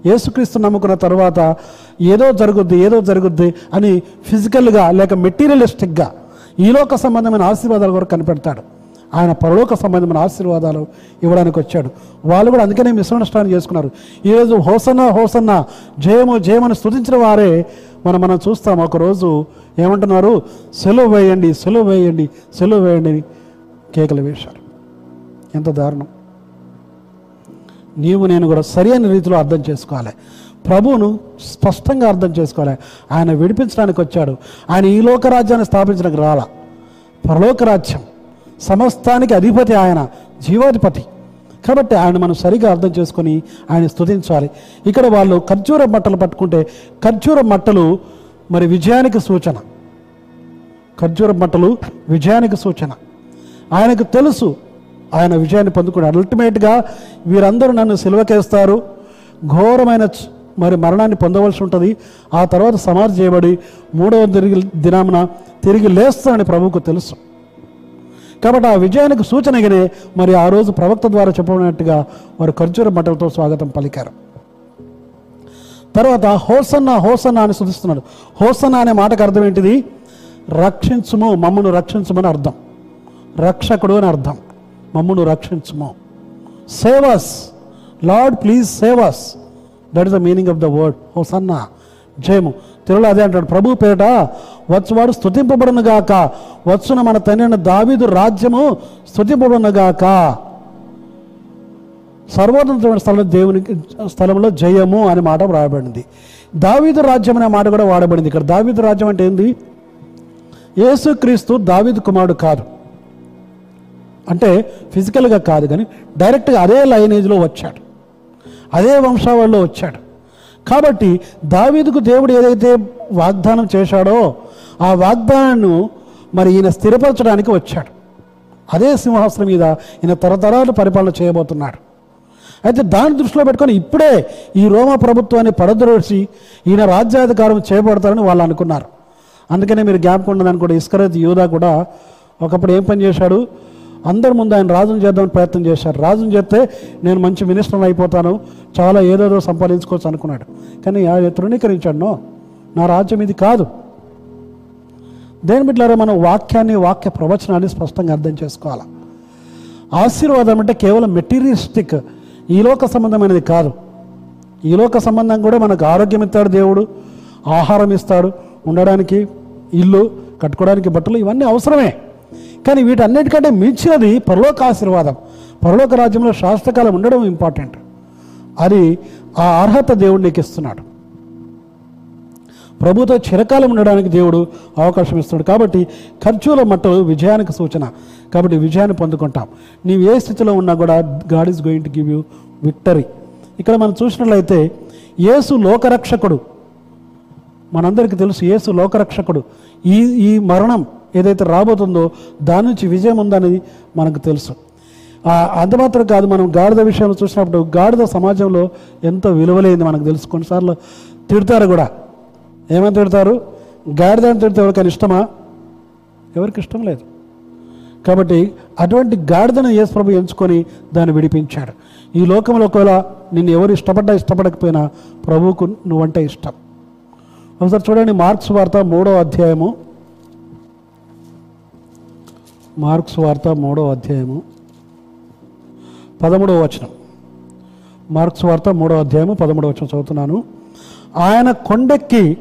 యేసుక్రీస్తు నమ్ముకున్న తర్వాత ఏదో జరుగుద్ది ఏదో జరుగుద్ది అని ఫిజికల్గా లేక మెటీరియలిస్టిక్గా ఈలోక సంబంధమైన ఆశీర్వాదాలు కూడా కనిపెడతాడు. ఆయన పరలోక సంబంధమైన ఆశీర్వాదాలు ఇవ్వడానికి వచ్చాడు. వాళ్ళు కూడా అందుకనే మిశ్రమనష్టాన్ని చేసుకున్నారు. ఈరోజు హోసన్న హోసన్న జయము జయమని స్థుతించిన వారే మనం మనం చూస్తాం ఒకరోజు ఏమంటున్నారు? సెలవు వేయండి సెలవు వేయండి సెలవు వేయండి అని కేకలు వేశారు. ఎంత దారుణం. నీవు నేను కూడా సరైన రీతిలో అర్థం చేసుకోవాలి. ప్రభువును స్పష్టంగా అర్థం చేసుకోవాలి. ఆయన విడిపించడానికి వచ్చాడు. ఆయన ఈ లోకరాజ్యాన్ని స్థాపించడానికి రాలా. పరలోకరాజ్యం సమస్తానికి అధిపతి ఆయన జీవాధిపతి. కాబట్టి ఆయన మనం సరిగా అర్థం చేసుకొని ఆయన స్తుతించాలి. ఇక్కడ వాళ్ళు ఖర్జూర మట్టలు పట్టుకుంటే ఖర్జూర మట్టలు మరి విజయానికి సూచన. ఖర్జూర మట్టలు విజయానికి సూచన. ఆయనకు తెలుసు ఆయన విజయాన్ని పొందుకున్నాడు. అల్టిమేట్గా వీరందరూ నన్ను సిలువకేస్తారు. ఘోరమైన మరి మరణాన్ని పొందవలసి ఉంటుంది. ఆ తర్వాత సమాధి చేయబడి మూడవ తిరిగి దినామున తిరిగి లేస్తానని ప్రభువుకు తెలుసు. కాబట్టి ఆ విజయానికి సూచనగానే మరి ఆ రోజు ప్రవక్త ద్వారా చెప్పబడినట్టుగా వారు ఖర్జూర మట్టలతో స్వాగతం పలికారు. తర్వాత హోసన్న హోసన్న అని శుధిస్తున్నాడు హోసన్న అనే మాటకు అర్థం ఏంటిది? రక్షించుము మమ్మను రక్షించుమని అర్థం. రక్షకుడు అని అర్థం. మమ్మను రక్షించుము. Saves Lord please saves that is the meaning of the word hosanna. జయము. తెలుగులో అదే అంటాడు ప్రభు పేట వచ్చువాడు స్థుతింపబడును గాక. వచ్చున మన తండ్రి దావీదు రాజ్యము స్థుతింపబడును గాక. సర్వోన్నతమైన స్థలం దేవునికి స్థలంలో జయము అనే మాట వ్రాయబడింది. దావీదు రాజ్యం అనే మాట కూడా వాడబడింది ఇక్కడ. దావీదు రాజ్యం అంటే ఏంది? యేసుక్రీస్తు దావీదు కుమారుడు కాదు. అంటే ఫిజికల్గా కాదు కానీ డైరెక్ట్గా అదే లైనేజ్లో వచ్చాడు. అదే వంశావళిలో వచ్చాడు. కాబట్టి దావీదుకు దేవుడు ఏదైతే వాగ్దానం చేశాడో ఆ వాగ్దానాన్ని మరి ఈయన స్థిరపరచడానికి వచ్చాడు. అదే సింహాసనం మీద ఈయన తరతరాలు పరిపాలన చేయబోతున్నాడు అయితే దాన్ని దృష్టిలో పెట్టుకొని ఇప్పుడే ఈ రోమ ప్రభుత్వాన్ని పడద్రోసి ఈయన రాజ్యాధికారం చేపడతారని వాళ్ళు అనుకున్నారు. అందుకనే మీరు జ్ఞాపకం ఉన్నదని కూడా ఇస్కరేజ్ యూదా కూడా ఒకప్పుడు ఏం పని చేశాడు? అందరి ముందు ఆయన రాజును చేద్దామని ప్రయత్నం చేశారు. రాజును చేస్తే నేను మంచి మినిస్టర్ని అయిపోతాను. చాలా ఏదేదో సంపాదించుకోవచ్చు అనుకున్నాడు. కానీ ఆయన తృణీకరించాడు నో నా రాజ్యం ఇది కాదు. దేని బిడ్డారా మనం వాక్యాన్ని వాక్య ప్రవచనాన్ని స్పష్టంగా అర్థం చేసుకోవాలి? ఆశీర్వాదం అంటే కేవలం మెటీరియలిస్టిక్ ఈలోక సంబంధమైనది కాదు. ఈలోక సంబంధం కూడా మనకు ఆరోగ్యం ఇస్తాడు దేవుడు ఆహారం ఇస్తాడు ఉండడానికి ఇల్లు కట్టుకోవడానికి బట్టలు ఇవన్నీ అవసరమే. కానీ వీటన్నిటికంటే మించినది పరలోక ఆశీర్వాదం. పరలోక రాజ్యంలో శాస్త్రకాలం ఉండడం ఇంపార్టెంట్ అది ఆ అర్హత దేవుడు నీకు ఇస్తున్నాడు. ప్రభుతో చిరకాలం ఉండడానికి దేవుడు అవకాశం ఇస్తున్నాడు. కాబట్టి ఖర్చుల మట్టలు విజయానికి సూచన. కాబట్టి విజయాన్ని పొందుకుంటాం. నీవు ఏ స్థితిలో ఉన్నా కూడా God is going to give you victory ఇక్కడ మనం చూసినట్లయితే యేసు లోకరక్షకుడు. మనందరికీ తెలుసు యేసు లోకరక్షకుడు. ఈ ఈ మరణం ఏదైతే రాబోతుందో దాని నుంచి విజయం ఉందనేది మనకు తెలుసు. ఆ, అంత మాత్రం కాదు మనం గాడిద విషయంలో చూసినప్పుడు గాడిద సమాజంలో ఎంతో విలువలేంది మనకు తెలుసు. కొన్నిసార్లు తిడతారు కూడా. ఏమని తిడతారు? గాడిద అని తిడితే ఎవరికైనా ఇష్టమా? ఎవరికి ఇష్టం లేదు. కాబట్టి అటువంటి గాడిదను యేసు ప్రభు ఎంచుకొని దాన్ని విడిపించాడు. ఈ లోకంలో ఒకవేళ నిన్ను ఎవరు ఇష్టపడ్డా ఇష్టపడకపోయినా ప్రభువుకు నువ్వంటే ఇష్టం. ఒకసారి చూడండి మార్క్స్ వార్త మూడో అధ్యాయము. మార్క్స్ వార్త మూడో అధ్యాయము. పదమూడవ వచనం. మార్క్స్ వార్త మూడో అధ్యాయము పదమూడవ వచనం చదువుతున్నాను. ఆయన కొండెక్కి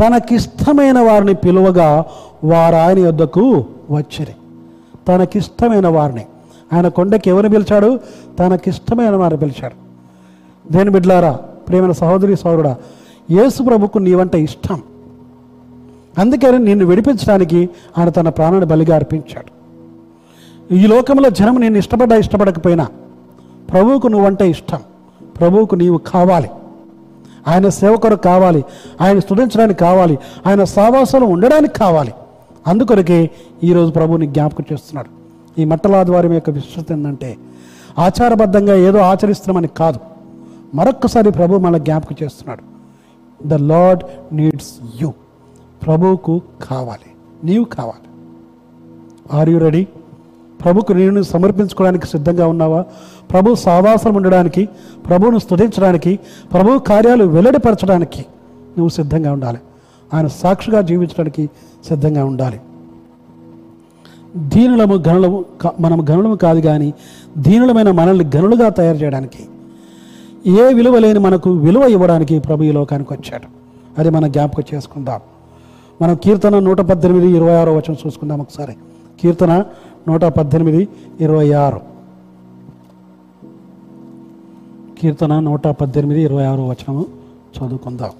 తనకిష్టమైన వారిని పిలువగా వారు ఆయన యొద్దకు వచ్చిరి. తనకిష్టమైన వారిని. ఆయన కొండకి ఎవరిని పిలిచాడు? తనకిష్టమైన వారిని పిలిచాడు. దేని బిడ్లారా ప్రేమైన సహోదరి సోదరుడా యేసు ప్రభుకు నీవంటే ఇష్టం. అందుకని నిన్ను విడిపించడానికి ఆయన తన ప్రాణాన్ని బలిగా అర్పించాడు. ఈ లోకంలో జనం నేను ఇష్టపడ్డా ఇష్టపడకపోయినా ప్రభువుకు నువ్వంటే ఇష్టం. ప్రభువుకు నీవు కావాలి. ఆయన సేవకుడు కావాలి. ఆయన స్థుతించడానికి కావాలి. ఆయన సావాసంలో ఉండడానికి కావాలి. అందుకొరకే ఈరోజు ప్రభువుని జ్ఞాపకం చేస్తున్నాడు. ఈ మట్టలాదివారి యొక్క విశ్వత ఏంటంటే ఆచారబద్ధంగా ఏదో ఆచరిస్తున్నామని కాదు. మరొక్కసారి ప్రభు మన జ్ఞాపకం చేస్తున్నాడు. The Lord needs you. ప్రభువుకు కావాలి. నీవు కావాలి. ఆర్ యు రెడీ ప్రభుకు నేను సమర్పించుకోవడానికి సిద్ధంగా ఉన్నావా? ప్రభు సావాసం ఉండడానికి ప్రభువును స్థుతించడానికి ప్రభు కార్యాలు వెల్లడిపరచడానికి నువ్వు సిద్ధంగా ఉండాలి. ఆయన సాక్షిగా జీవించడానికి సిద్ధంగా ఉండాలి. దీనులము గనులము కా- మనం గనులము కాదు కానీ దీనులమైన మనల్ని గనులుగా తయారు చేయడానికి ఏ విలువ లేని మనకు విలువ ఇవ్వడానికి ప్రభు ఈ లోకానికి వచ్చాడు. అది మనం జ్ఞాపకం చేసుకుందాం. మనం కీర్తన నూట పద్దెనిమిది ఇరవై ఆరో వచనం చూసుకుందాం ఒకసారి. కీర్తన నూట పద్దెనిమిది ఇరవై ఆరు. కీర్తన నూట పద్దెనిమిది ఇరవై ఆరు వచనము చదువుకుందాం.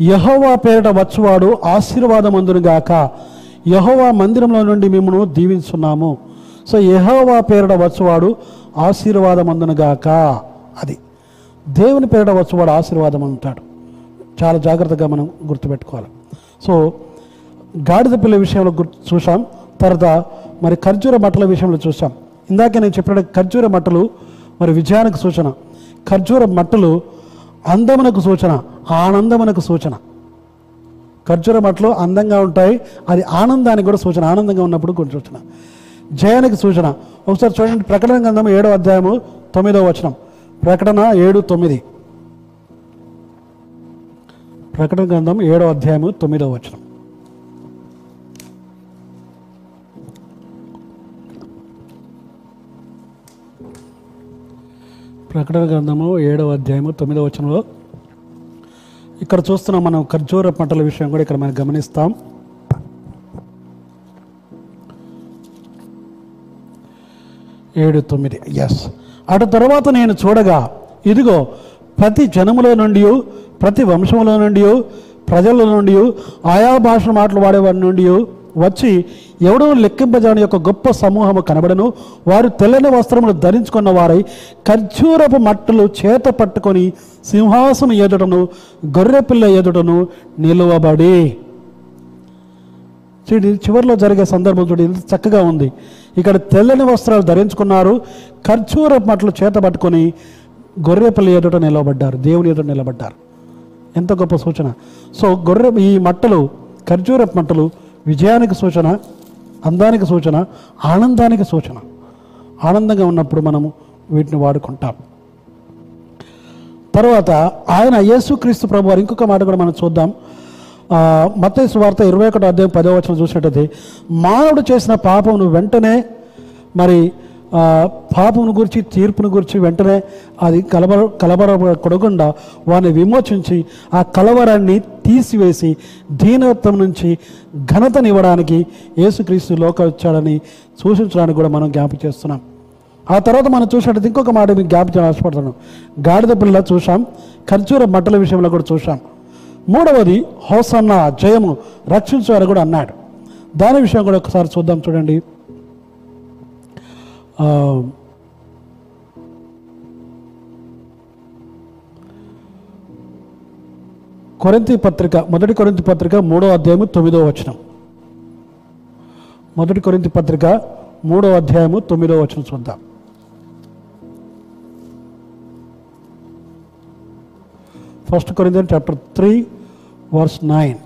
యహోవా పేరిట వచ్చువాడు ఆశీర్వాదమందును గాక. యహోవా మందిరంలో నుండి మిమ్మను దీవించున్నాము. సో యహోవా పేరిట వచ్చువాడు ఆశీర్వాదమందును గాక అది. దేవుని పేరిట వచ్చువాడు ఆశీర్వాదం అంటాడు. చాలా జాగ్రత్తగా మనం గుర్తుపెట్టుకోవాలి. సో గాడిద పిల్ల విషయంలో గుర్తు చూసాం తర్వాత మరి ఖర్జూర మట్టల విషయంలో చూసాం ఇందాక నేను చెప్పిన ఖర్జూర మట్టలు మరి విజయానికి సూచన. ఖర్జూర మట్టలు అందమునకు సూచన ఆనందమునకు సూచన. ఖర్జూర మట్టలు అందంగా ఉంటాయి అది ఆనందానికి కూడా సూచన ఆనందంగా ఉన్నప్పుడు కొన్ని సూచన జయానికి సూచన. ఒకసారి చూడండి ప్రకటన గ్రంథం ఏడో అధ్యాయము తొమ్మిదో వచనం. ప్రకటన ఏడు తొమ్మిది. ప్రకటన గ్రంథం ఏడో అధ్యాయము తొమ్మిదో వచనం. ప్రకటన గ్రంథము ఏడవ అధ్యాయము తొమ్మిదవ వచనంలో. ఇక్కడ చూస్తున్నాం మనం ఖర్జూర పంటల విషయం కూడా ఇక్కడ మనం గమనిస్తాం. ఏడు తొమ్మిది ఎస్ అటు తర్వాత నేను చూడగా ఇదిగో ప్రతి జనములో నుండి ప్రతి వంశంలో నుండి ప్రజల నుండి ఆయా భాష మాటలు వాడేవారి నుండి వచ్చి ఎవడో లెక్కింపజాని యొక్క గొప్ప సమూహము కనబడను. వారు తెల్లని వస్త్రములు ధరించుకున్న వారై ఖర్జూరపు మట్టలు చేత పట్టుకొని సింహాసనం ఎదుటను గొర్రెపిల్ల ఎదుటను నిలువబడి. చూడండి చివరిలో జరిగే సందర్భం చూడండి చక్కగా ఉంది. ఇక్కడ తెల్లని వస్త్రాలు ధరించుకున్నారు ఖర్జూరపు మట్టలు చేత పట్టుకొని గొర్రెపిల్ల ఎదుట నిలబడ్డారు దేవుని ఎదుట నిలబడ్డారు. ఎంత గొప్ప సూచన. సో గొర్రె ఈ మట్టలు ఖర్జూర మట్టలు విజయానికి సూచన. అందానికి సూచన ఆనందానికి సూచన. ఆనందంగా ఉన్నప్పుడు మనము వీటిని వాడుకుంటాం. తర్వాత ఆయన యేసుక్రీస్తు ప్రభు వారు ఇంకొక మాట కూడా మనం చూద్దాం. మత్తయి వార్త ఇరవై ఒకటో అధ్యాయం పదో వచ్చిన చూసినట్టయితే మానవుడు చేసిన పాపమును వెంటనే మరి పాపమును గురించి తీర్పును గురించి వెంటనే అది కలవర కలవర కొడకుండా వారిని విమోచించి ఆ కలవరాన్ని తీసివేసి దీనత్వం నుంచి ఘనతనివ్వడానికి యేసుక్రీస్తు లోక వచ్చాడని సూచించడానికి కూడా మనం జ్ఞాపకం చేస్తున్నాం. ఆ తర్వాత మనం చూసినట్టు ఇంకొక మాట మీకు జ్ఞాపకం ఆశపడుతున్నాం గాడిద పిల్ల చూసాం ఖర్జూర మట్టల విషయంలో కూడా చూసాం మూడవది హోసన్న జయము రక్షించారు కూడా అన్నాడు. దాని విషయం కూడా ఒకసారి చూద్దాం చూడండి. Um, కొరింతి పత్రిక మొదటి కొరింతి పత్రిక మూడో అధ్యాయము తొమ్మిదో వచనం. మొదటి కొరింతి పత్రిక మూడో అధ్యాయము తొమ్మిదో వచనం చూద్దాం. First Corinthian chapter three verse nine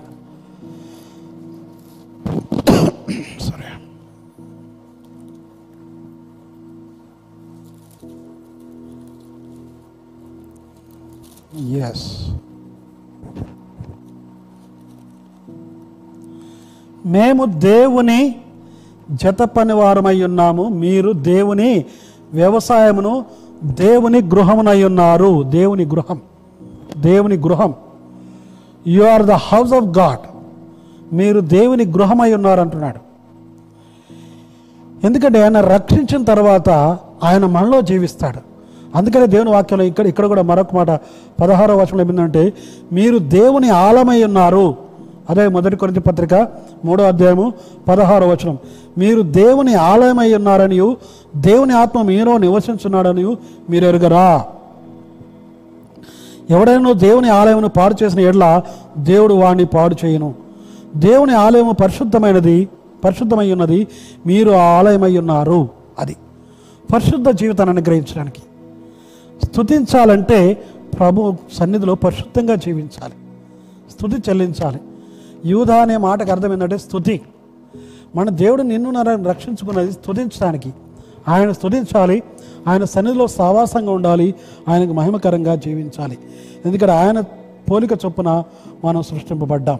మేము దేవుని జత పని వారమై ఉన్నాము. మీరు దేవుని వ్యవసాయమును దేవుని గృహమునై ఉన్నారు. దేవుని గృహం. దేవుని గృహం. You are the house of God మీరు దేవుని గృహమై ఉన్నారు అంటున్నాడు ఎందుకంటే ఆయన రక్షించిన తర్వాత ఆయన మనలో జీవిస్తాడు. అందుకనే దేవుని వాక్యంలో ఇక్కడ ఇక్కడ కూడా మరొక మాట పదహారో వచనంలో ఏమిందంటే మీరు దేవుని ఆలమై ఉన్నారు. అదే మొదటి కొరింత పత్రిక మూడో అధ్యాయము పదహారో వచనం. మీరు దేవుని ఆలయమై ఉన్నారని దేవుని ఆత్మ మీలో నివసించున్నాడని మీరు ఎరుగరా? ఎవడైనా దేవుని ఆలయమును పాడు చేసిన ఎడ్ల దేవుడు వాణ్ణి పాడు చేయను. దేవుని ఆలయము పరిశుద్ధమైనది పరిశుద్ధమై ఉన్నది మీరు ఆలయమై ఉన్నారు. అది పరిశుద్ధ జీవితాన్ని అనుగ్రహించడానికి. స్థుతించాలంటే ప్రభు సన్నిధిలో పరిశుద్ధంగా జీవించాలి. స్థుతి చెల్లించాలి. యూధ అనే మాటకు అర్థమైందంటే స్థుతి మన దేవుడు నిన్ను నన్ను రక్షించుకున్నది స్థుతించడానికి ఆయన స్థుతించాలి ఆయన సన్నిధిలో సావాసంగా ఉండాలి. ఆయనకు మహిమకరంగా జీవించాలి. ఎందుకంటే ఆయన పోలిక చొప్పున మనం సృష్టింపబడ్డాం.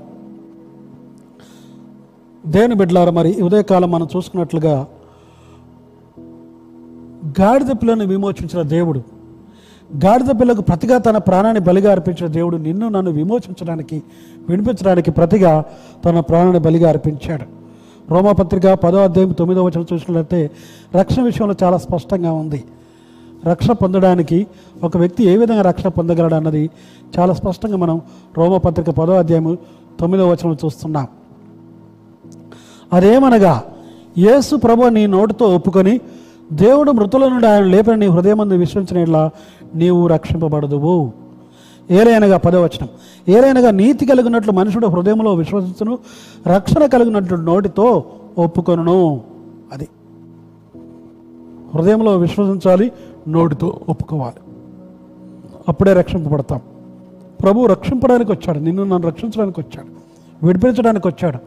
దేవుని బిడ్డలారా మరి ఉదయకాలం మనం చూసుకున్నట్లుగా గాడిద పిల్లని విమోచించిన దేవుడు గాడిద పిల్లకు ప్రతిగా తన ప్రాణాన్ని బలిగా అర్పించిన దేవుడు నిన్ను నన్ను విమోచించడానికి వినిపించడానికి ప్రతిగా తన ప్రాణాన్ని బలిగా అర్పించాడు. రోమపత్రిక పదో అధ్యాయం తొమ్మిదో వచనం చూసినట్లయితే రక్షణ విషయంలో చాలా స్పష్టంగా ఉంది. రక్షణ పొందడానికి ఒక వ్యక్తి ఏ విధంగా రక్షణ పొందగలడు అన్నది చాలా స్పష్టంగా మనం రోమపత్రిక పదో అధ్యాయం తొమ్మిదో వచనం చూస్తున్నాం. అదేమనగా యేసు ప్రభు నీ నోటితో ఒప్పుకొని దేవుడు మృతుల నుండి ఆయన లేపని నీ హృదయమందు విశ్వసించిన నీవు రక్షింపబడదువు. ఏలైనగా పదవచనం ఏలైనగా నీతి కలిగినట్లు మనుషుడు హృదయంలో విశ్వసించును రక్షణ కలిగినట్లు నోటితో ఒప్పుకొనును. అది. హృదయంలో విశ్వసించాలి నోటితో ఒప్పుకోవాలి. అప్పుడే రక్షింపబడతాం. ప్రభు రక్షింపడానికి వచ్చాడు. నిన్ను నన్ను రక్షించడానికి వచ్చాడు. విడిపించడానికి వచ్చాడు.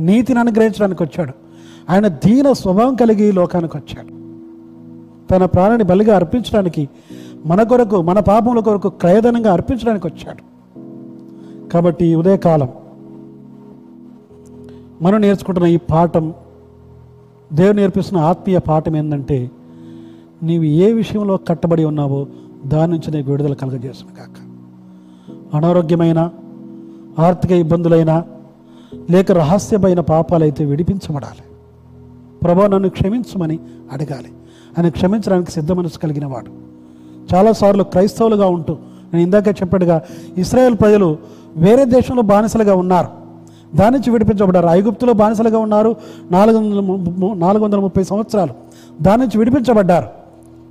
నీతిని అనుగ్రహించడానికి వచ్చాడు. ఆయన దీన స్వభావం కలిగి లోకానికి వచ్చాడు. తన ప్రాణాన్ని బలిగా అర్పించడానికి మన కొరకు మన పాపముల కొరకు క్రయధనంగా అర్పించడానికి వచ్చాడు. కాబట్టి ఉదయకాలం మనం నేర్చుకుంటున్న ఈ పాఠం దేవుడు నేర్పిస్తున్న ఆత్మీయ పాఠం ఏంటంటే నీవు ఏ విషయంలో కట్టబడి ఉన్నావో దాని నుంచి నీకు విడుదల కలగజేసిన కాక అనారోగ్యమైన ఆర్థిక ఇబ్బందులైనా లేక రహస్యమైన పాపాలైతే విడిపించబడాలి. ప్రభా నన్ను క్షమించమని అడగాలి. ఆయన క్షమించడానికి సిద్ధ మనసు కలిగిన వాడు. చాలాసార్లు క్రైస్తవులుగా ఉంటూ నేను ఇందాక చెప్పాడుగా ఇస్రాయేల్ ప్రజలు వేరే దేశంలో బానిసలుగా ఉన్నారు. దాని నుంచి విడిపించబడ్డారు. ఐగుప్తులో బానిసలుగా ఉన్నారు నాలుగు వందల ము- నాలుగు వందల ముప్పై సంవత్సరాలు. దాని నుంచి విడిపించబడ్డారు.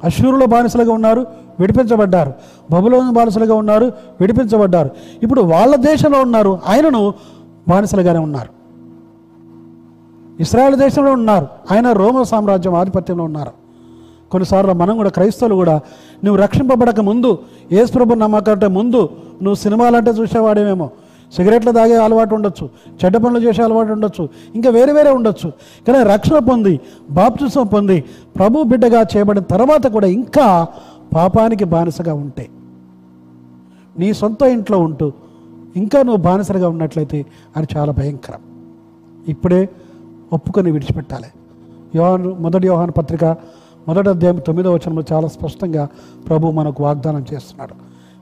అశూరులో బానిసలుగా ఉన్నారు విడిపించబడ్డారు. బబులోని బానిసలుగా ఉన్నారు విడిపించబడ్డారు. ఇప్పుడు వాళ్ళ దేశంలో ఉన్నారు ఆయనను బానిసలుగానే ఉన్నారు. ఇస్రాయల్ దేశంలో ఉన్నారు ఆయన రోమ సామ్రాజ్యం ఆధిపత్యంలో ఉన్నారు. కొన్నిసార్లు మనం కూడా క్రైస్తవులు కూడా నువ్వు రక్షింపబడక ముందు ఏసుప్రభు నమ్మకంటే ముందు నువ్వు సినిమాలంటే చూసేవాడేమేమో. సిగరెట్లు తాగే అలవాటు ఉండొచ్చు చెడ్డ పనులు చేసే అలవాటు ఉండొచ్చు ఇంకా వేరే వేరే ఉండొచ్చు. కానీ రక్షణ పొంది బాప్తిసం పొంది ప్రభు బిడ్డగా చేయబడిన తర్వాత కూడా ఇంకా పాపానికి బానిసగా ఉంటే నీ సొంత ఇంట్లో ఉంటూ ఇంకా నువ్వు బానిసలుగా ఉన్నట్లయితే అది చాలా భయంకరం. ఇప్పుడే ఒప్పుకొని విడిచిపెట్టాలి. యోహాను మొదటి యోహాను పత్రిక మొదటి అధ్యాయం తొమ్మిదో వచనంలో చాలా స్పష్టంగా ప్రభు మనకు వాగ్దానం చేస్తున్నాడు.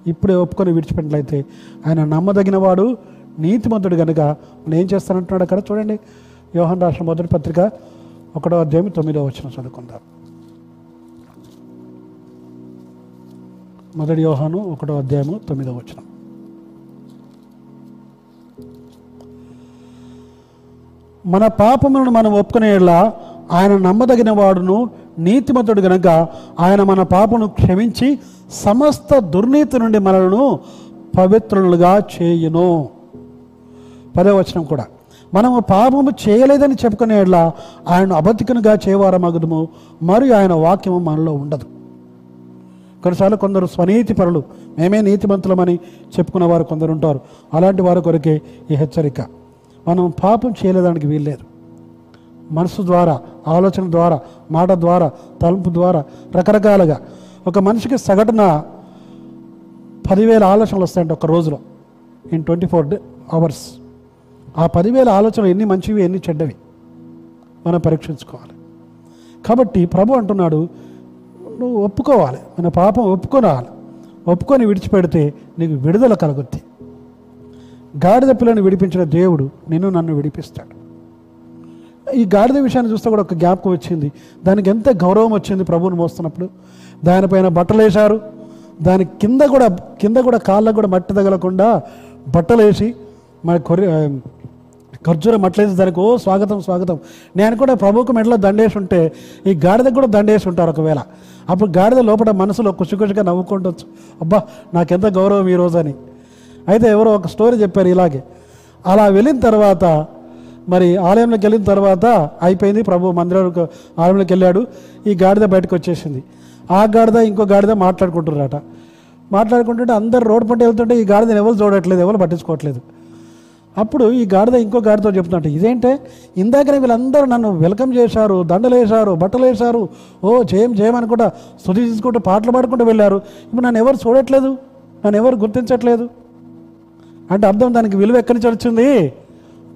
ఇప్పుడే ఒప్పుకొని విడిచిపెట్టినట్లయితే ఆయన నమ్మదగిన వాడు నీతిమంతుడు కనుక మనం ఏం చేస్తానంటున్నాడు అక్కడ చూడండి. యోహన్ రాష్ట్ర మొదటి పత్రిక ఒకటో అధ్యాయం తొమ్మిదో వచనం చదువుకుందాం. మొదటి యోహాను ఒకటో అధ్యాయము తొమ్మిదో వచనం. మన పాపములను మనం ఒప్పుకునేలా ఆయన నమ్మదగిన వాడును నీతిమంతుడు గనక ఆయన మన పాపను క్షమించి సమస్త దుర్నీతి నుండి మనలను పవిత్రులుగా చేయును. పదవచనం కూడా. మనము పాపము చేయలేదని చెప్పుకునేలా ఆయన అబద్ధికనుగా చేయవారమగదుము మరియు ఆయన వాక్యము మనలో ఉండదు. కొన్నిసార్లు కొందరు స్వనీతి పరులు మేమే నీతిమంతులమని చెప్పుకున్న వారు కొందరు ఉంటారు అలాంటి వారి కొరకే ఈ హెచ్చరిక. మనం పాపం చేయలేదానికి వీల్లేదు. మనసు ద్వారా ఆలోచన ద్వారా మాట ద్వారా తలుపు ద్వారా రకరకాలుగా. ఒక మనిషికి సగటున పదివేల ఆలోచనలు వస్తాయంట ఒక రోజులో in twenty four day hours ఆ పదివేల ఆలోచనలు ఎన్ని మంచివి ఎన్ని చెడ్డవి? మనం పరీక్షించుకోవాలి. కాబట్టి ప్రభు అంటున్నాడు నువ్వు ఒప్పుకోవాలి మన పాపం ఒప్పుకోవాలి ఒప్పుకొని విడిచిపెడితే నీకు విడుదల కలుగుద్ది. గాడిద పిల్లని విడిపించిన దేవుడు నిన్ను నన్ను విడిపిస్తాడు. ఈ గాడిద విషయాన్ని చూస్తే కూడా ఒక జ్ఞాపకం వచ్చింది. దానికి ఎంత గౌరవం వచ్చింది ప్రభువుని మోస్తున్నప్పుడు. దానిపైన బట్టలు వేశారు. దాని కింద కూడా కింద కూడా కాళ్ళకు కూడా మట్టి తగలకుండా బట్టలు వేసి మన కొరి ఖర్జూర మట్లేసి దానికి ఓ స్వాగతం స్వాగతం. నేను కూడా ప్రభువుకు మెడలో దండేసి ఉంటే ఈ గాడిదకు కూడా దండేసి ఉంటారు ఒకవేళ. అప్పుడు గాడిద లోపల మనసులో ఖుషిఖుషిగా నవ్వుకుంటొచ్చు అబ్బా నాకెంత గౌరవం ఈ రోజు అని. అయితే ఎవరో ఒక స్టోరీ చెప్పారు ఇలాగే. అలా వెళ్ళిన తర్వాత మరి ఆలయంలోకి వెళ్ళిన తర్వాత అయిపోయింది. ప్రభు మందిరంలోకి ఆలయంలోకి వెళ్ళాడు. ఈ గాడిద బయటకు వచ్చేసింది. ఆ గాడిద ఇంకో గాడిద మాట్లాడుకుంటున్నారట. మాట్లాడుకుంటుంటే అందరు రోడ్డు పంట వెళ్తుంటే ఈ గాడిదని ఎవరు చూడట్లేదు ఎవరు పట్టించుకోవట్లేదు. అప్పుడు ఈ గాడిద ఇంకో గాడితో చెప్తున్నట్టు ఇదేంటే ఇందాకనే వీళ్ళందరూ నన్ను వెల్కమ్ చేశారు దండలు వేశారు బట్టలు వేశారు. ఓ చేయం చేయమనుకుంటా అనుకుంటా స్థుతి తీసుకుంటూ పాటలు పాడుకుంటూ వెళ్ళారు. ఇప్పుడు నన్ను ఎవరు చూడట్లేదు? నన్ను ఎవరు గుర్తించట్లేదు? అంటే అర్థం దానికి విలువ ఎక్కడి నుంచి వచ్చింది?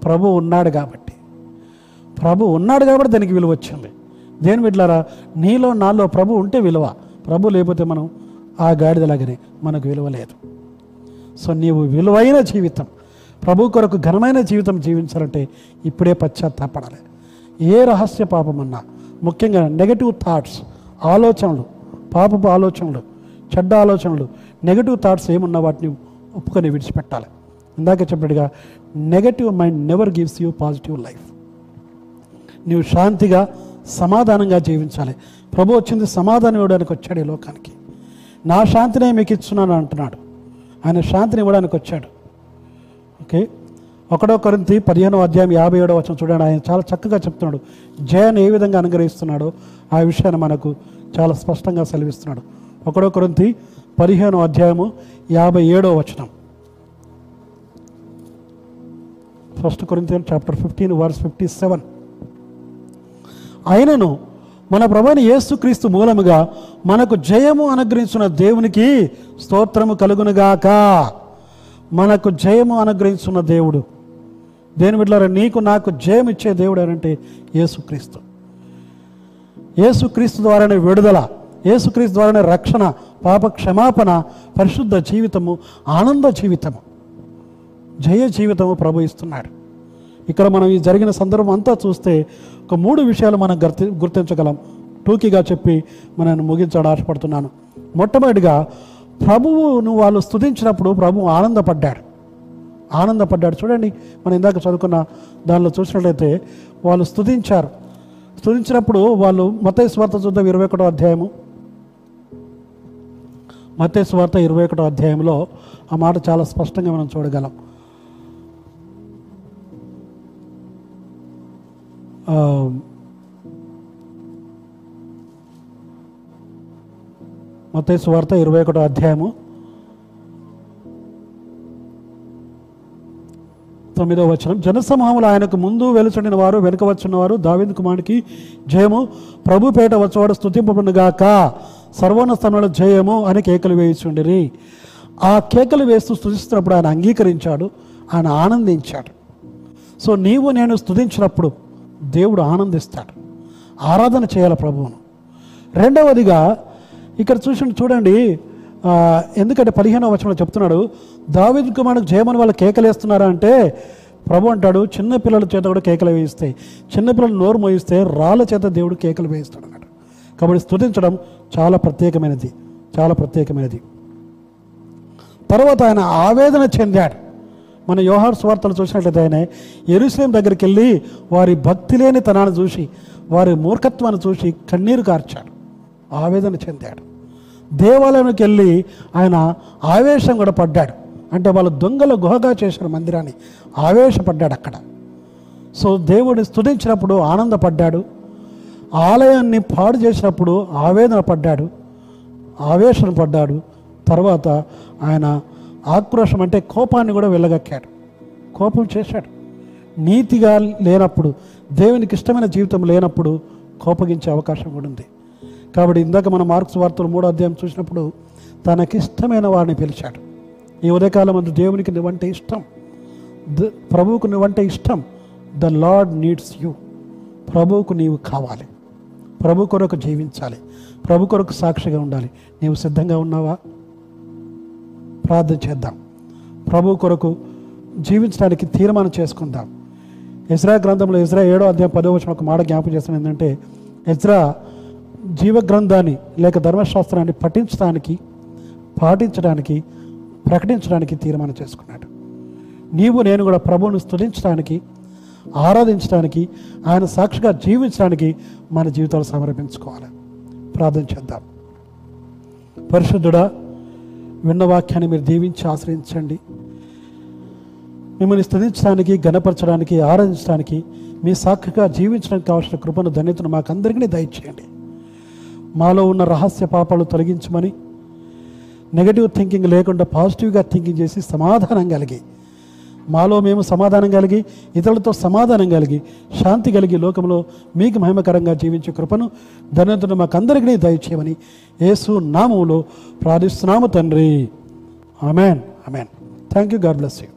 ప్రభు ఉన్నాడు కాబట్టి. ప్రభు ఉన్నాడు కాబట్టి దానికి విలువ వచ్చింది. దేని బిడ్డలారా నీలో నాలో ప్రభు ఉంటే విలువ. ప్రభు లేకపోతే మనం ఆ గాడిదలాగానే మనకు విలువ లేదు. సో నీవు విలువైన జీవితం ప్రభు కొరకు ఘనమైన జీవితం జీవించాలంటే ఇప్పుడే పశ్చాత్తాపడాలి. ఏ రహస్య పాపమన్నా ముఖ్యంగా నెగటివ్ థాట్స్ ఆలోచనలు పాపపు ఆలోచనలు చెడ్డ ఆలోచనలు నెగటివ్ థాట్స్ ఏమున్నా వాటిని ఒప్పుకొని విడిచిపెట్టాలి. ఇందాక చెప్పినట్టుగా negative mind never gives you positive life నీవు శాంతిగా సమాధానంగా జీవించాలి. ప్రభు వచ్చింది సమాధానం ఇవ్వడానికి వచ్చాడు ఈ లోకానికి. నా శాంతినే మీకు ఇస్తున్నాను అంటున్నాడు. ఆయన శాంతిని ఇవ్వడానికి వచ్చాడు. ఓకే? ఒకడో కొరింతి పదిహేనో అధ్యాయం యాభై ఏడో వచ్చిన చూడండి. ఆయన చాలా చక్కగా చెప్తున్నాడు. జయాన్ని ఏ విధంగా అనుగ్రహిస్తున్నాడో ఆ విషయాన్ని మనకు చాలా స్పష్టంగా సెలవిస్తున్నాడు. ఒకడో కొరింతి పదిహేనో అధ్యాయము యాభై ఏడో వచనం. First Corinthians chapter fifteen verse fifty seven అయినను మన ప్రభుని యేసుక్రీస్తు మూలముగా మనకు జయము అనుగ్రహించిన దేవునికి స్తోత్రము కలుగునుగాక. మనకు జయము అనుగ్రహించిన దేవుడు. దేని బిడ్డారా నీకు నాకు జయం ఇచ్చే దేవుడు అంటే యేసుక్రీస్తు. యేసుక్రీస్తు ద్వారానే విడుదల యేసుక్రీస్తు ద్వారానే రక్షణ పాప క్షమాపణ పరిశుద్ధ జీవితము ఆనంద జీవితము జయ జీవితము ప్రభు ఇస్తున్నాడు. ఇక్కడ మనం ఈ జరిగిన సందర్భం అంతా చూస్తే ఒక మూడు విషయాలు మనం గుర్తి గుర్తించగలం. టూకీగా చెప్పి మనం ముగించాడు ఆశపడుతున్నాను. మొట్టమొదటిగా ప్రభువును వాళ్ళు స్థుతించినప్పుడు ప్రభు ఆనందపడ్డాడు. ఆనందపడ్డాడు. చూడండి మనం ఇందాక చదువుకున్న దానిలో చూసినట్లయితే వాళ్ళు స్థుతించారు స్థుతించినప్పుడు వాళ్ళు మతయ స్వార్థ చూద్దాం ఇరవై ఒకటో అధ్యాయము. మతయ స్వార్థ ఇరవై ఒకటో అధ్యాయంలో ఆ మాట చాలా స్పష్టంగా మనం చూడగలం. Um, ఆ, వార్త ఇరవై ఒకటో అధ్యాయము. తొమ్మిదో వచనం. జనసమూహములు ఆయనకు ముందు వెలుచుండిన వారు వెనుక వచ్చిన వారు దావింద్ కుమారుడికి జయము. ప్రభుపేట వచ్చేవాడు స్తుతింపబడుగాక సర్వోన్న జయము అని కేకలు వేయిచుండిరి. ఆ కేకలు వేస్తూ స్థుతిస్తున్నప్పుడు ఆయన అంగీకరించాడు. ఆయన ఆనందించాడు. సో నీవు నేను స్థుతించినప్పుడు దేవుడు ఆనందిస్తాడు. ఆరాధన చేయాలి ప్రభువును. రెండవదిగా ఇక్కడ చూసి చూడండి ఎందుకంటే పదిహేనవ వచనంలో చెప్తున్నాడు దావిద్ కుమారుడు జయమని వాళ్ళు కేకలేస్తున్నారా అంటే ప్రభు అంటాడు చిన్న పిల్లల చేత కూడా కేకలు వేయిస్తాయి. చిన్నపిల్లలు నోరు మోయిస్తే రాళ్ళ చేత దేవుడు కేకలు వేయిస్తాడు అన్నాడు. కాబట్టి స్తుతించడం చాలా ప్రత్యేకమైనది చాలా ప్రత్యేకమైనది. తర్వాత ఆయన ఆవేదన చెందాడు. మన యోహార్ స్వార్థలు చూసినట్లయితే ఆయన ఎరుసలేం దగ్గరికి వెళ్ళి వారి భక్తి లేని తనాన్ని చూసి వారి మూర్ఖత్వాన్ని చూసి కన్నీరు కార్చాడు ఆవేదన చెందాడు. దేవాలయంకి వెళ్ళి ఆయన ఆవేశం కూడా పడ్డాడు. అంటే వాళ్ళు దొంగల గుహగా చేశారు మందిరాన్ని ఆవేశపడ్డాడు అక్కడ. సో దేవుడిని స్థుతించినప్పుడు ఆనందపడ్డాడు. ఆలయాన్ని పాడు చేసినప్పుడు ఆవేదన పడ్డాడు ఆవేశన పడ్డాడు. తర్వాత ఆయన ఆక్రోషం అంటే కోపాన్ని కూడా వెళ్ళగక్కాడు కోపం చేశాడు. నీతిగా లేనప్పుడు దేవునికి ఇష్టమైన జీవితం లేనప్పుడు కోపగించే అవకాశం కూడా ఉంది. కాబట్టి ఇందాక మన మార్క్స్ వార్తలు మూడో అధ్యాయం చూసినప్పుడు తనకిష్టమైన వారిని పిలిచాడు. ఈ ఉదయకాలం అందు దేవునికి నువ్వంటే ఇష్టం. ద- ప్రభువుకు నువ్వంటే ఇష్టం. The Lord needs you. ప్రభువుకు నీవు కావాలి. ప్రభు కొరకు జీవించాలి. ప్రభు కొరకు సాక్షిగా ఉండాలి. నీవు సిద్ధంగా ఉన్నావా? ప్రార్థన చేద్దాం. ప్రభు కొరకు జీవించడానికి తీర్మానం చేసుకుందాం. ఇజ్రా గ్రంథంలో ఇజ్రా ఏడో అధ్యాయం పదో వచ్చిన ఒక మాట జ్ఞాపకం చేస్తాను ఏంటంటే ఇజ్రా జీవ గ్రంథాన్ని లేక ధర్మశాస్త్రాన్ని పఠించడానికి పాటించడానికి ప్రకటించడానికి తీర్మానం చేసుకున్నాడు. నీవు నేను కూడా ప్రభువును స్థుతించడానికి ఆరాధించడానికి ఆయన సాక్షిగా జీవించడానికి మన జీవితాలు సమర్పించుకోవాలి. ప్రార్థన చేద్దాం. పరిశుద్ధుడా విన్న వాక్యాన్ని మీరు దీవించి ఆశ్రయించండి. మిమ్మల్ని స్థుతించడానికి గణపరచడానికి ఆరాధించడానికి మీ సాక్షిగా జీవించడానికి కావాల్సిన కృపను ధన్యతను మాకందరికీ దయచేయండి. మాలో ఉన్న రహస్య పాపాలు తొలగించమని నెగటివ్ థింకింగ్ లేకుండా పాజిటివ్గా థింకింగ్ చేసి సమాధానం కలిగి మాలో మేము సమాధానం కలిగి ఇతరులతో సమాధానం కలిగి శాంతి కలిగి లోకంలో మీకు మహిమకరంగా జీవించే కృపను ధన్యతను మాకందరికీ దయచేయమని యేసు నామములో ప్రార్థిస్తున్నాము తండ్రి. Amen amen thank you God bless you